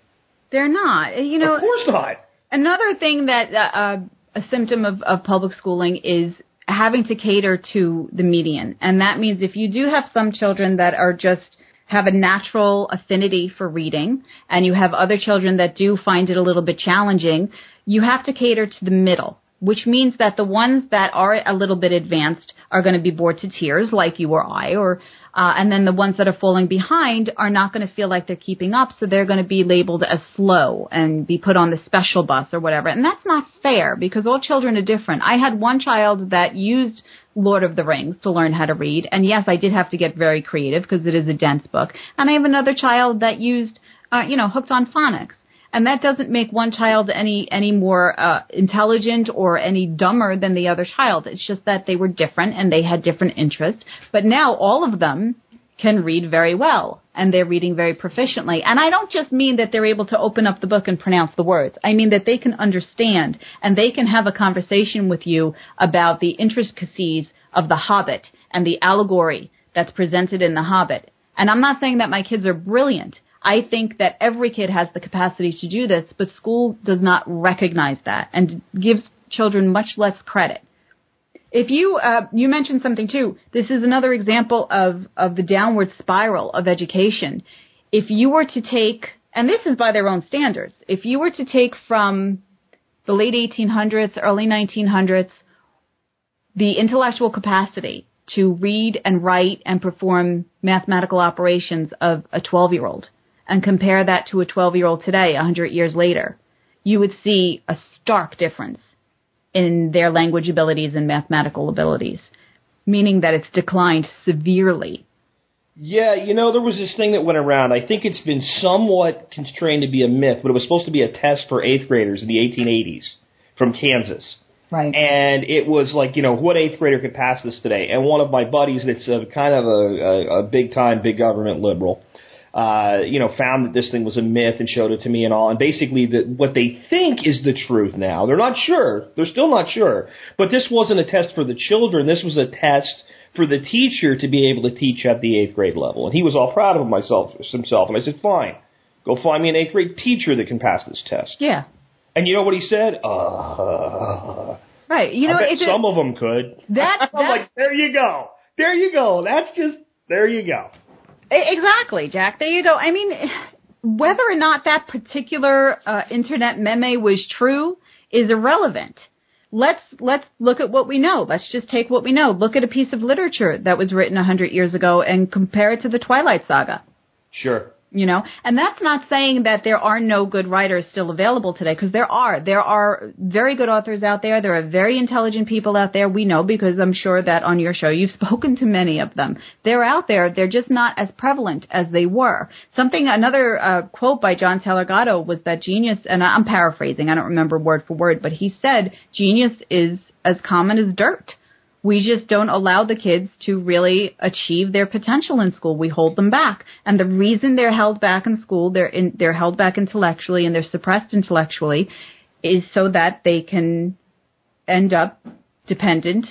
S3: They're not. You know,
S2: of course not.
S3: Another thing that uh, a symptom of, of public schooling is having to cater to the median, and that means if you do have some children that are just have a natural affinity for reading, and you have other children that do find it a little bit challenging, you have to cater to the middle. Which means that the ones that are a little bit advanced are going to be bored to tears, like you or I, or uh, and then the ones that are falling behind are not going to feel like they're keeping up, so they're going to be labeled as slow and be put on the special bus or whatever. And that's not fair because all children are different. I had one child that used Lord of the Rings to learn how to read, and yes, I did have to get very creative because it is a dense book. And I have another child that used, uh, you know, hooked on phonics. And that doesn't make one child any any more uh, intelligent or any dumber than the other child. It's just that they were different and they had different interests. But now all of them can read very well and they're reading very proficiently. And I don't just mean that they're able to open up the book and pronounce the words. I mean that they can understand and they can have a conversation with you about the intricacies of the Hobbit and the allegory that's presented in the Hobbit. And I'm not saying that my kids are brilliant. I think that every kid has the capacity to do this, but school does not recognize that and gives children much less credit. If you uh, you mentioned something too, this is another example of of the downward spiral of education. If you were to take, and this is by their own standards, if you were to take from the late 1800s, early 1900s, the intellectual capacity to read and write and perform mathematical operations of a 12 year old and compare that to a 12 year old today, 100 years later, you would see a stark difference in their language abilities and mathematical abilities, meaning that it's declined severely.
S2: Yeah, you know, there was this thing that went around. I think it's been somewhat constrained to be a myth, but it was supposed to be a test for eighth graders in the 1880s from Kansas.
S3: Right.
S2: And it was like, you know, what eighth grader could pass this today? And one of my buddies that's a kind of a, a, a big time, big government liberal, uh, you know, found that this thing was a myth and showed it to me and all. And basically, that what they think is the truth now. They're not sure. They're still not sure. But this wasn't a test for the children. This was a test for the teacher to be able to teach at the eighth grade level. And he was all proud of myself, himself. And I said, fine, go find me an eighth grade teacher that can pass this test.
S3: Yeah.
S2: And you know what he said? Uh,
S3: Right. You know,
S2: I bet
S3: it's a-
S2: some of them could.
S3: That-
S2: I'm
S3: that-
S2: like, there you go. There you go. That's just, there you go.
S3: Exactly, Jack. There you go. I mean, whether or not that particular uh, internet meme was true is irrelevant. Let's let's look at what we know. Let's just take what we know. Look at a piece of literature that was written a hundred years ago and compare it to the Twilight Saga.
S2: Sure.
S3: You know, and that's not saying that there are no good writers still available today, because there are. There are very good authors out there. There are very intelligent people out there. We know because I'm sure that on your show you've spoken to many of them. They're out there. They're just not as prevalent as they were. Something, another uh, quote by John Taylor Gatto was that genius, and I'm paraphrasing. I don't remember word for word, but he said genius is as common as dirt We just don't allow the kids to really achieve their potential in school. We hold them back. And the reason they're held back in school, they're in, they're held back intellectually and they're suppressed intellectually is so that they can end up dependent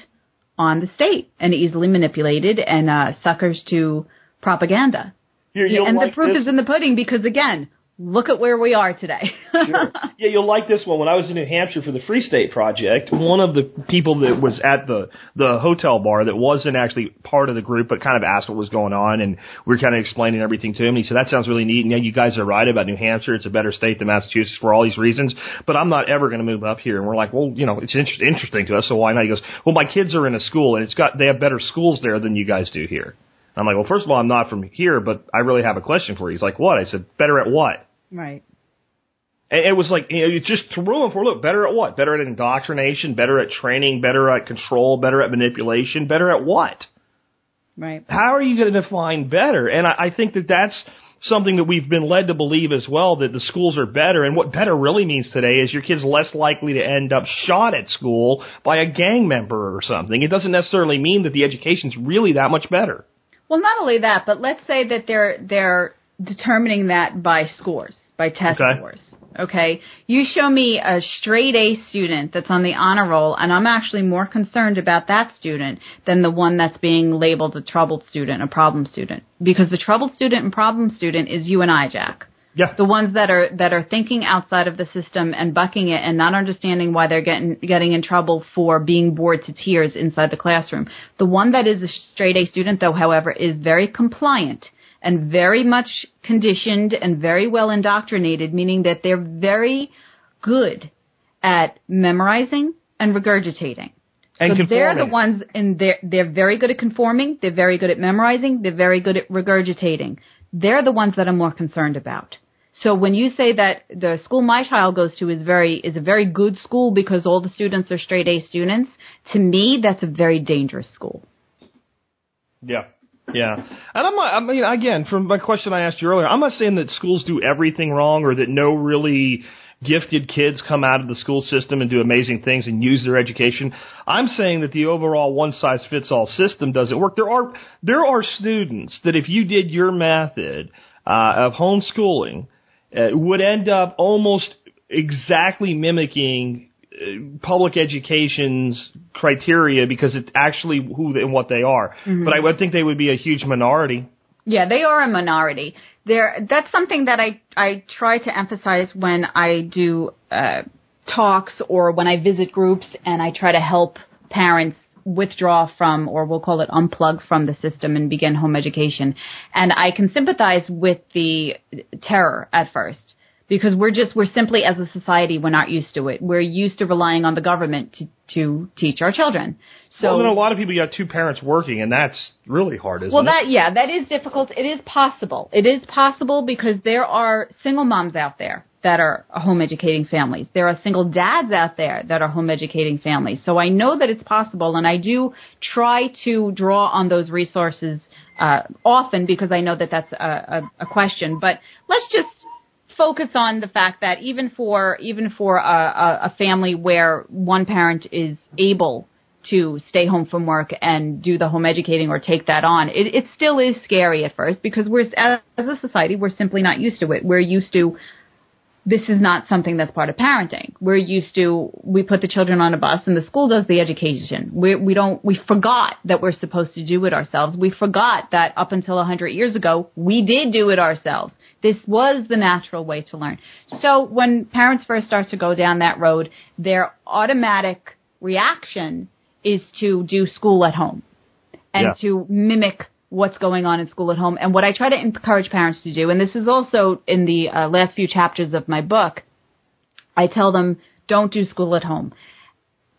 S3: on the state and easily manipulated and uh, suckers to propaganda.
S2: You,
S3: and
S2: like
S3: the proof
S2: this.
S3: is in the pudding because again, look at where we are today.
S2: Sure. Yeah, you'll like this one. When I was in New Hampshire for the Free State Project, one of the people that was at the the hotel bar that wasn't actually part of the group, but kind of asked what was going on, and we were kind of explaining everything to him. And he said, "That sounds really neat. And yeah, you guys are right about New Hampshire. It's a better state than Massachusetts for all these reasons. But I'm not ever going to move up here." And we're like, "Well, you know, it's inter- interesting to us, so why not?" He goes, "Well, my kids are in a school, and it's got they have better schools there than you guys do here." I'm like, "Well, first of all, I'm not from here, but I really have a question for you." He's like, "What?" I said, "Better at what?"
S3: Right.
S2: And it was like, you know, you just threw them for, look, better at what? Better at indoctrination, better at training, better at control, better at manipulation, better at what?
S3: Right.
S2: How are you going to define better? And I, I think that that's something that we've been led to believe as well, that the schools are better. And what better really means today is your kid's less likely to end up shot at school by a gang member or something. It doesn't necessarily mean that the education's really that much better.
S3: Well, not only that, but let's say that they're they're determining that by scores, by test
S2: Okay.
S3: scores. Okay, you show me a straight A student that's on the honor roll, and I'm actually more concerned about that student than the one that's being labeled a troubled student, a problem student, because the troubled student and problem student is you and I, Jack.
S2: Yeah.
S3: The ones that are that are thinking outside of the system and bucking it and not understanding why they're getting getting in trouble for being bored to tears inside the classroom. The one that is a straight A student though, however, is very compliant and very much conditioned and very well indoctrinated, meaning that they're very good at memorizing and regurgitating.
S2: And
S3: so they're the ones, and they're they're very good at conforming. They're very good at memorizing. They're very good at regurgitating. They're the ones that I'm more concerned about. So when you say that the school my child goes to is very is a very good school because all the students are straight A students, to me that's a very dangerous school.
S2: Yeah. Yeah. And I'm not, I mean, again, from my question I asked you earlier, I'm not saying that schools do everything wrong or that no really gifted kids come out of the school system and do amazing things and use their education. I'm saying that the overall one size fits all system doesn't work. There are, there are students that if you did your method, uh, of homeschooling, uh, would end up almost exactly mimicking public education's criteria because it's actually who and what they are. But I would think they would be a huge minority.
S3: Yeah, they are a minority. There, that's something that I I try to emphasize when I do uh, talks or when I visit groups and I try to help parents withdraw from, or we'll call it unplug from the system and begin home education. And I can sympathize with the terror at first because we're just we're simply as a society we're not used to it. We're used to relying on the government to to teach our children. So
S2: well, then a lot of people you got two parents working, and that's really hard, isn't
S3: well,
S2: it?
S3: Well, that yeah, that is difficult. It is possible. It is possible because there are single moms out there that are home educating families. There are single dads out there that are home educating families. So I know that it's possible, and I do try to draw on those resources uh, often because I know that that's a, a, a question. But let's just focus on the fact that even for even for a, a, family where one parent is able to stay home from work and do the home educating or take that on, it, it still is scary at first because we're as a society we're simply not used to it. We're used to this is not something that's part of parenting. We're used to we put the children on a bus and the school does the education. We we don't we forgot that we're supposed to do it ourselves. We forgot that up until a hundred years ago we did do it ourselves. This was the natural way to learn. So when parents first start to go down that road, their automatic reaction is to do school at home and
S2: Yeah.
S3: to mimic what's going on in school at home. And what I try to encourage parents to do, and this is also in the uh, last few chapters of my book, I tell them, don't do school at home.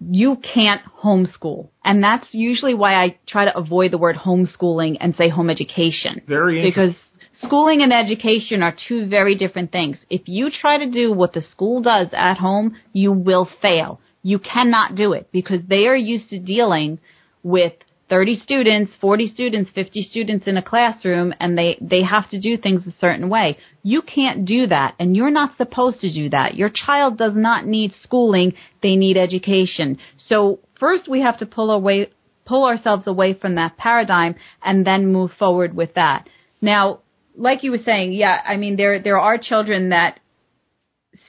S3: You can't homeschool. And that's usually why I try to avoid the word homeschooling and say home education.
S2: Very
S3: Because schooling and education are two very different things. If you try to do what the school does at home, you will fail. You cannot do it because they are used to dealing with 30 students, 40 students, 50 students in a classroom and they, they have to do things a certain way. You can't do that and you're not supposed to do that. Your child does not need schooling. They need education. So first we have to pull away, pull ourselves away from that paradigm and then move forward with that. Now, like you were saying, yeah, I mean, there, there are children that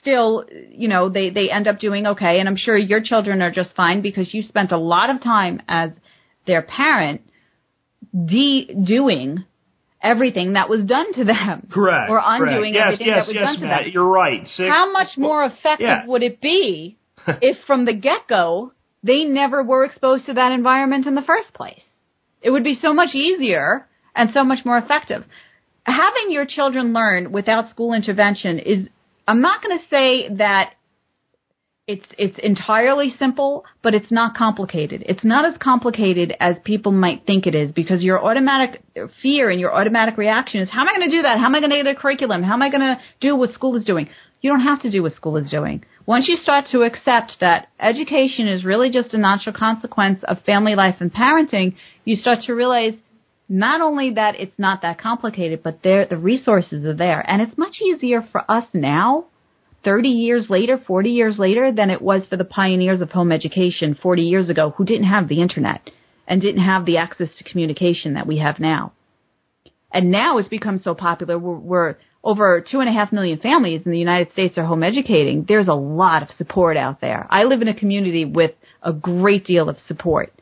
S3: still, you know, they, they end up doing okay. And I'm sure your children are just fine because you spent a lot of time as their parent de- doing everything that was done to them.
S2: Correct.
S3: Or undoing
S2: correct. Yes,
S3: everything
S2: yes,
S3: that was
S2: yes,
S3: done to them.
S2: You're right. Six,
S3: How much more effective
S2: yeah.
S3: would it be if from the get-go they never were exposed to that environment in the first place? It would be so much easier and so much more effective. Having your children learn without school intervention is, I'm not going to say that it's it's entirely simple, but it's not complicated. It's not as complicated as people might think it is because your automatic fear and your automatic reaction is how am I going to do that? How am I going to get a curriculum? How am I going to do what school is doing? You don't have to do what school is doing. Once you start to accept that education is really just a natural consequence of family life and parenting, you start to realize not only that it's not that complicated, but there the resources are there, and it's much easier for us now 30 years later, 40 years later, than it was for the pioneers of home education 40 years ago who didn't have the internet and didn't have the access to communication that we have now. And now it's become so popular. We're, we're over two and a half million families in the United States are home educating. There's a lot of support out there. I live in a community with a great deal of support.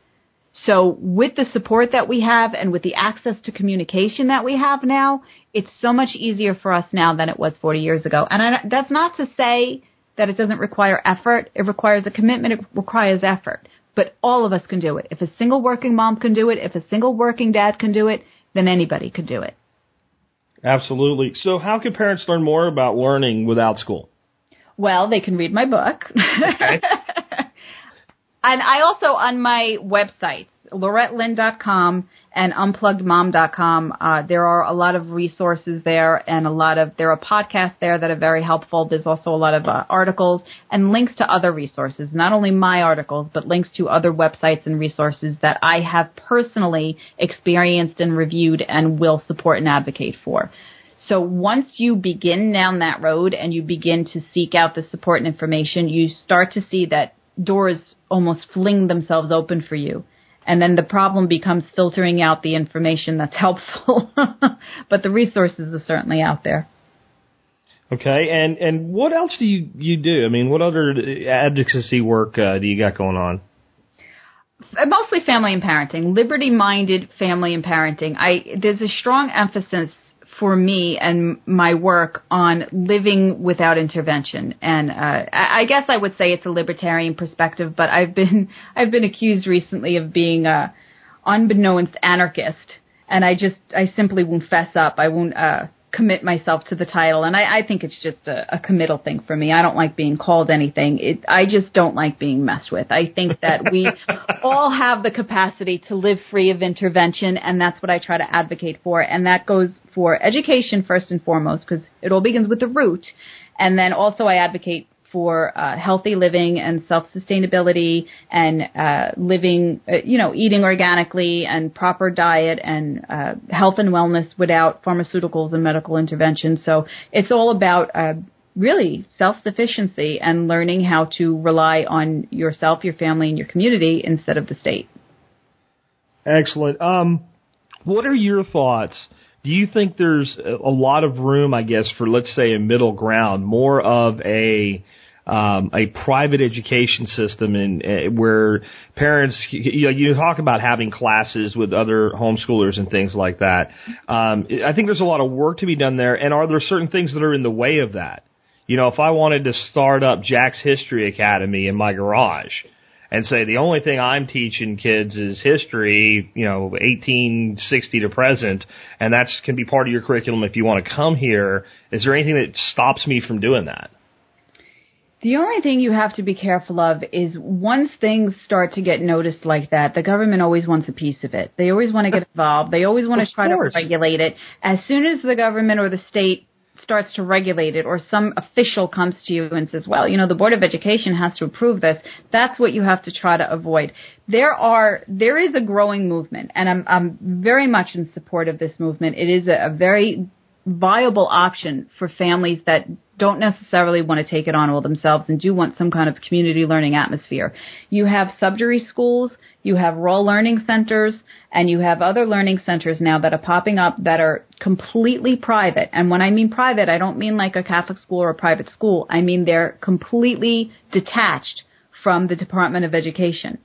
S3: So with the support that we have and with the access to communication that we have now, it's so much easier for us now than it was 40 years ago. And I, that's not to say that it doesn't require effort. It requires a commitment. It requires effort. But all of us can do it. If a single working mom can do it, if a single working dad can do it, then anybody can do it.
S2: Absolutely. So, how can parents learn more about learning without school?
S3: Well, they can read my book. and I also, on my websites, laurettelynn.com and unpluggedmom.com, uh, there are a lot of resources there and a lot of, there are podcasts there that are very helpful. There's also a lot of uh, articles and links to other resources, not only my articles, but links to other websites and resources that I have personally experienced and reviewed and will support and advocate for. So once you begin down that road and you begin to seek out the support and information, you start to see that doors almost fling themselves open for you. And then the problem becomes filtering out the information that's helpful. but the resources are certainly out there.
S2: Okay, and and what else do you you do? I mean, what other advocacy work uh, do you got going on?
S3: Mostly family and parenting, liberty-minded family and parenting. I there's a strong emphasis for me and my work on living without intervention. And uh, I guess I would say it's a libertarian perspective, but I've been I've been accused recently of being a unbeknownst anarchist, and I just I simply won't fess up. I won't uh, commit myself to the title, and I, I think it's just a, a committal thing for me. I don't like being called anything. It, I just don't like being messed with. I think that we all have the capacity to live free of intervention, and that's what I try to advocate for. And that goes for education first and foremost, because it all begins with the root. And then also I advocate for uh, healthy living and self-sustainability and uh, living, uh, you know, eating organically and proper diet and uh, health and wellness without pharmaceuticals and medical intervention. So it's all about uh, really self-sufficiency and learning how to rely on yourself, your family, and your community instead of the state.
S2: Excellent. Um, what are your thoughts? Do you think there's a lot of room, I guess, for let's say a middle ground, more of a um, a private education system and uh, where parents you, you talk about having classes with other homeschoolers and things like that. Um, I think there's a lot of work to be done there. And are there certain things that are in the way of that? You know, if I wanted to start up Jack's History Academy in my garage and say the only thing I'm teaching kids is history, you know, 1860 to present, and that's can be part of your curriculum if you want to come here, is there anything that stops me from doing that?
S3: The only thing you have to be careful of is once things start to get noticed like that, the government always wants a piece of it. They always want to get involved. They always want
S2: Of
S3: to try
S2: course.
S3: to regulate it. As soon as the government or the state starts to regulate it or some official comes to you and says, well, you know, the Board of Education has to approve this, that's what you have to try to avoid. There are, there is a growing movement and I'm, I'm very much in support of this movement. It is a, a very viable option for families that don't necessarily want to take it on all themselves and do want some kind of community learning atmosphere. You have Sudbury schools, you have rural learning centers, and you have other learning centers now that are popping up that are completely private. And when I mean private, I don't mean like a Catholic school or a private school. I mean they're completely detached from the Department of Education.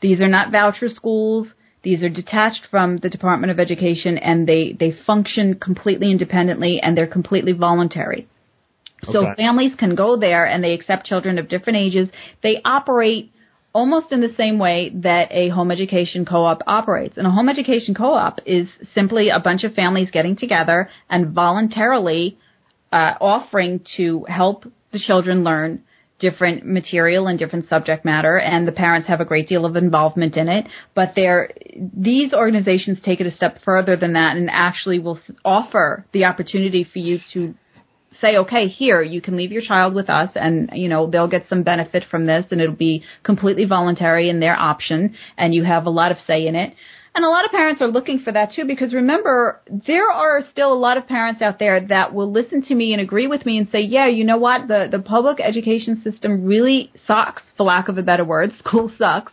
S3: These are not voucher schools. These are detached from the Department of Education and they, they function completely independently and they're completely voluntary. So families can go there and they accept children of different ages. They operate almost in the same way that a home education co-op operates. And a home education co-op is simply a bunch of families getting together and voluntarily uh, offering to help the children learn different material and different subject matter and the parents have a great deal of involvement in it but they're these organizations take it a step further than that and actually will offer the opportunity for you to say, okay, here, you can leave your child with us and, you know, they'll get some benefit from this and it'll be completely voluntary in their option and you have a lot of say in it. And a lot of parents are looking for that too because remember, there are still a lot of parents out there that will listen to me and agree with me and say, yeah, you know what, the, the public education system really sucks, for lack of a better word. School sucks.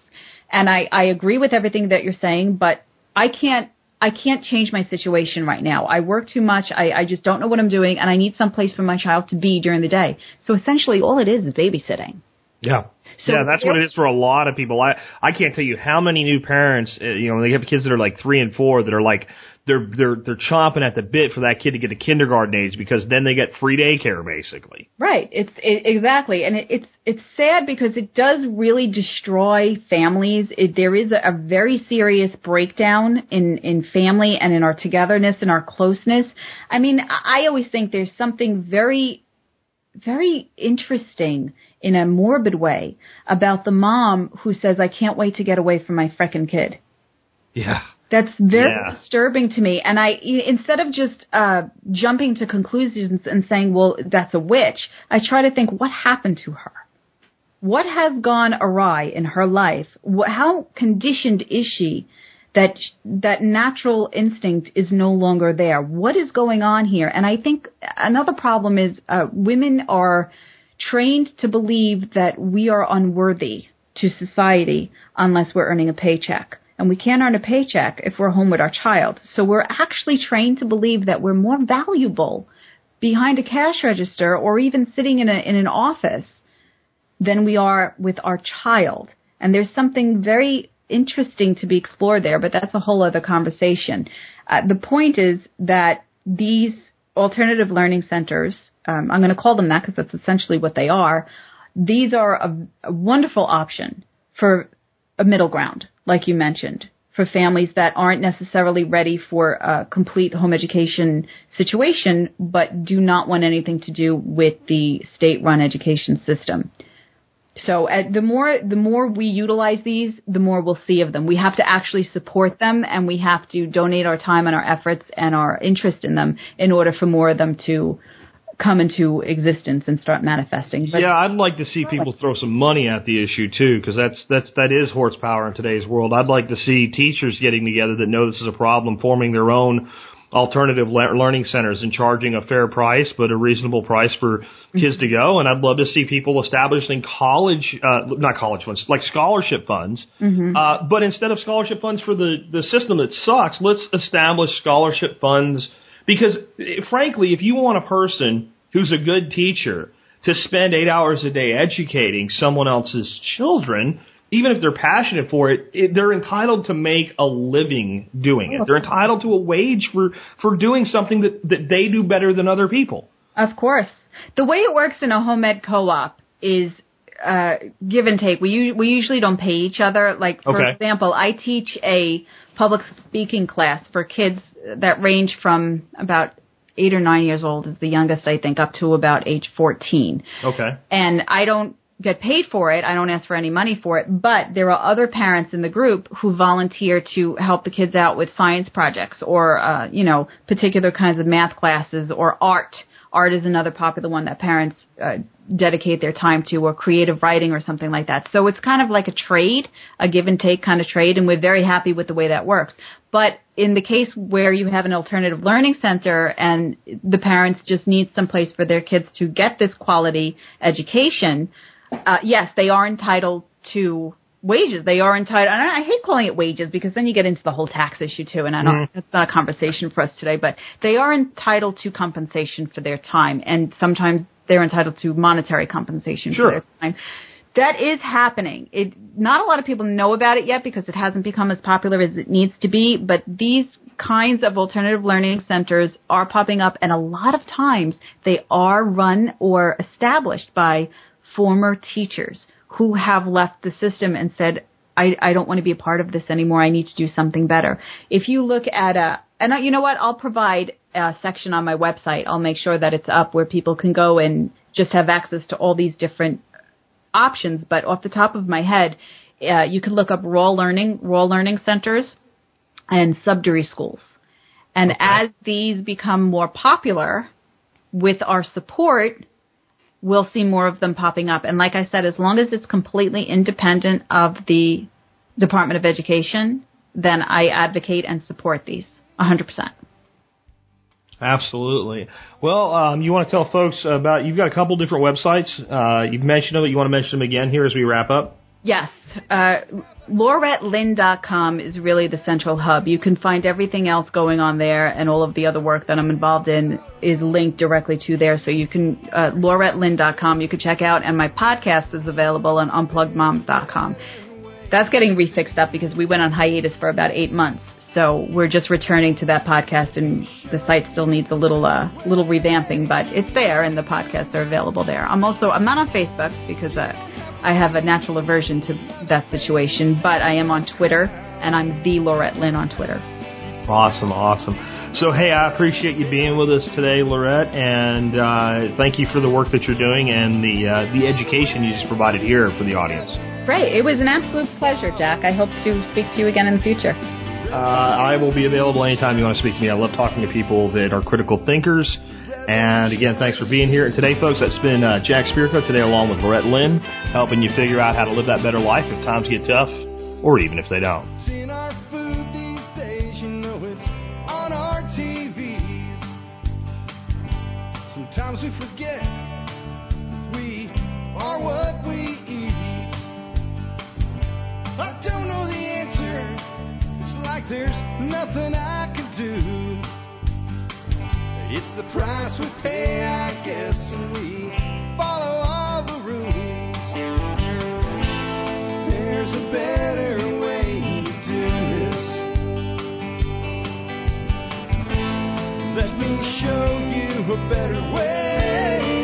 S3: And I, I agree with everything that you're saying, but I can't I can't change my situation right now. I work too much. I, I just don't know what I'm doing, and I need some place for my child to be during the day. So essentially, all it is is babysitting.
S2: Yeah.
S3: So
S2: yeah, that's what it is for a lot of people. I I can't tell you how many new parents, uh, you know, they have kids that are like three and four that are like they're they're they're chomping at the bit for that kid to get to kindergarten age because then they get free daycare basically.
S3: Right. It's it, exactly, and it, it's it's sad because it does really destroy families. It, there is a, a very serious breakdown in in family and in our togetherness and our closeness. I mean, I I always think there's something very very interesting in a morbid way about the mom who says, "I can't wait to get away from my frickin' kid."
S2: Yeah.
S3: That's very
S2: Yeah.
S3: disturbing to me. And I, instead of just uh, jumping to conclusions and saying, "Well, that's a witch," I try to think, what happened to her? What has gone awry in her life? How conditioned is she that that natural instinct is no longer there? What is going on here? And I think another problem is uh, women are trained to believe that we are unworthy to society unless we're earning a paycheck. And we can't earn a paycheck if we're home with our child. So we're actually trained to believe that we're more valuable behind a cash register or even sitting in a in an office than we are with our child. And there's something very interesting to be explored there, but that's a whole other conversation. Uh, the point is that these alternative learning centers, um, I'm going to call them that because that's essentially what they are, these are a, a wonderful option for a middle ground, like you mentioned, for families that aren't necessarily ready for a complete home education situation, but do not want anything to do with the state-run education system. So uh, the more the more we utilize these, the more we'll see of them. We have to actually support them, and we have to donate our time and our efforts and our interest in them in order for more of them to come into existence and start manifesting. But
S2: yeah, I'd like to see people throw some money at the issue too, because that's that's that is horsepower in today's world. I'd like to see teachers getting together that know this is a problem, forming their own alternative le- learning centers and charging a fair price, but a reasonable price for kids to go. And I'd love to see people establishing college, uh, not college funds, like scholarship funds. Uh, but instead of scholarship funds for the the system that sucks, let's establish scholarship funds because, eh, frankly, if you want a person who's a good teacher to spend eight hours a day educating someone else's children, even if they're passionate for it, it, they're entitled to make a living doing it. They're entitled to a wage for, for doing something that, that they do better than other people.
S3: Of course. The way it works in a home ed co-op is uh, give and take. We we usually don't pay each other. Like for
S2: Okay.
S3: example, I teach a public speaking class for kids that range from about eight or nine years old is the youngest I think up to about age fourteen
S2: Okay.
S3: and I don't get paid for it. I don't ask for any money for it, but there are other parents in the group who volunteer to help the kids out with science projects or, uh, you know, particular kinds of math classes or art Art is another popular one that parents uh, dedicate their time to, or creative writing or something like that. So it's kind of like a trade, a give and take kind of trade, and we're very happy with the way that works. But in the case where you have an alternative learning center and the parents just need some place for their kids to get this quality education, uh, yes, they are entitled to wages. They are entitled, and I, hate calling it wages because then you get into the whole tax issue too, and I don't,
S2: Mm-hmm.
S3: that's not a conversation for us today, but they are entitled to compensation for their time, and sometimes they're entitled to monetary compensation
S2: Sure.
S3: for their time. That is happening. It, not a lot of people know about it yet because it hasn't become as popular as it needs to be, but these kinds of alternative learning centers are popping up and a lot of times they are run or established by former teachers who have left the system and said, I, I don't want to be a part of this anymore. I need to do something better. If you look at a, and I- you know what? I'll provide a section on my website. I'll make sure that it's up where people can go and just have access to all these different options. But off the top of my head, uh, you can look up raw learning, raw learning centers and Sudbury schools. And as these become more popular with our support, we'll see more of them popping up. And like I said, as long as it's completely independent of the Department of Education, then I advocate and support these 100%.
S2: Absolutely. Well, um, you want to tell folks about, you've got a couple different websites. Uh, you've mentioned them, but you want to mention them again here as we wrap up?
S3: Yes. Uh, LauretteLynn.com is really the central hub. You can find everything else going on there and all of the other work that I'm involved in is linked directly to there. So you can, uh, LauretteLynn.com you can check out and my podcast is available on UnpluggedMoms.com. That's getting refixed up because we went on hiatus for about eight months. So we're just returning to that podcast and the site still needs a little, uh, little revamping, but it's there and the podcasts are available there. I'm also, I'm not on Facebook because, uh, I have a natural aversion to that situation, but I am on Twitter and I'm the Laurette Lynn on Twitter.
S2: Awesome, awesome. So, hey, I appreciate you being with us today, Laurette, and uh, thank you for the work that you're doing and the uh, the education you just provided here for the audience.
S3: Great. It was an absolute pleasure, Jack. I hope to speak to you again in the future.
S2: Uh, I will be available anytime you want to speak to me. I love talking to people that are critical thinkers. And again, thanks for being here. And today, folks, that's been uh, Jack Spirko today, along with Laurette Lynn, helping you figure out how to live that better life if times get tough, or even if they don't.
S1: Seeing our food these days, you know it's on our TVs. Sometimes we forget we are what we eat. I don't know the answer. It's like there's nothing I can do. It's the price we pay, I guess, and we follow all the rules. There's a better way to do this. Let me show you a better way.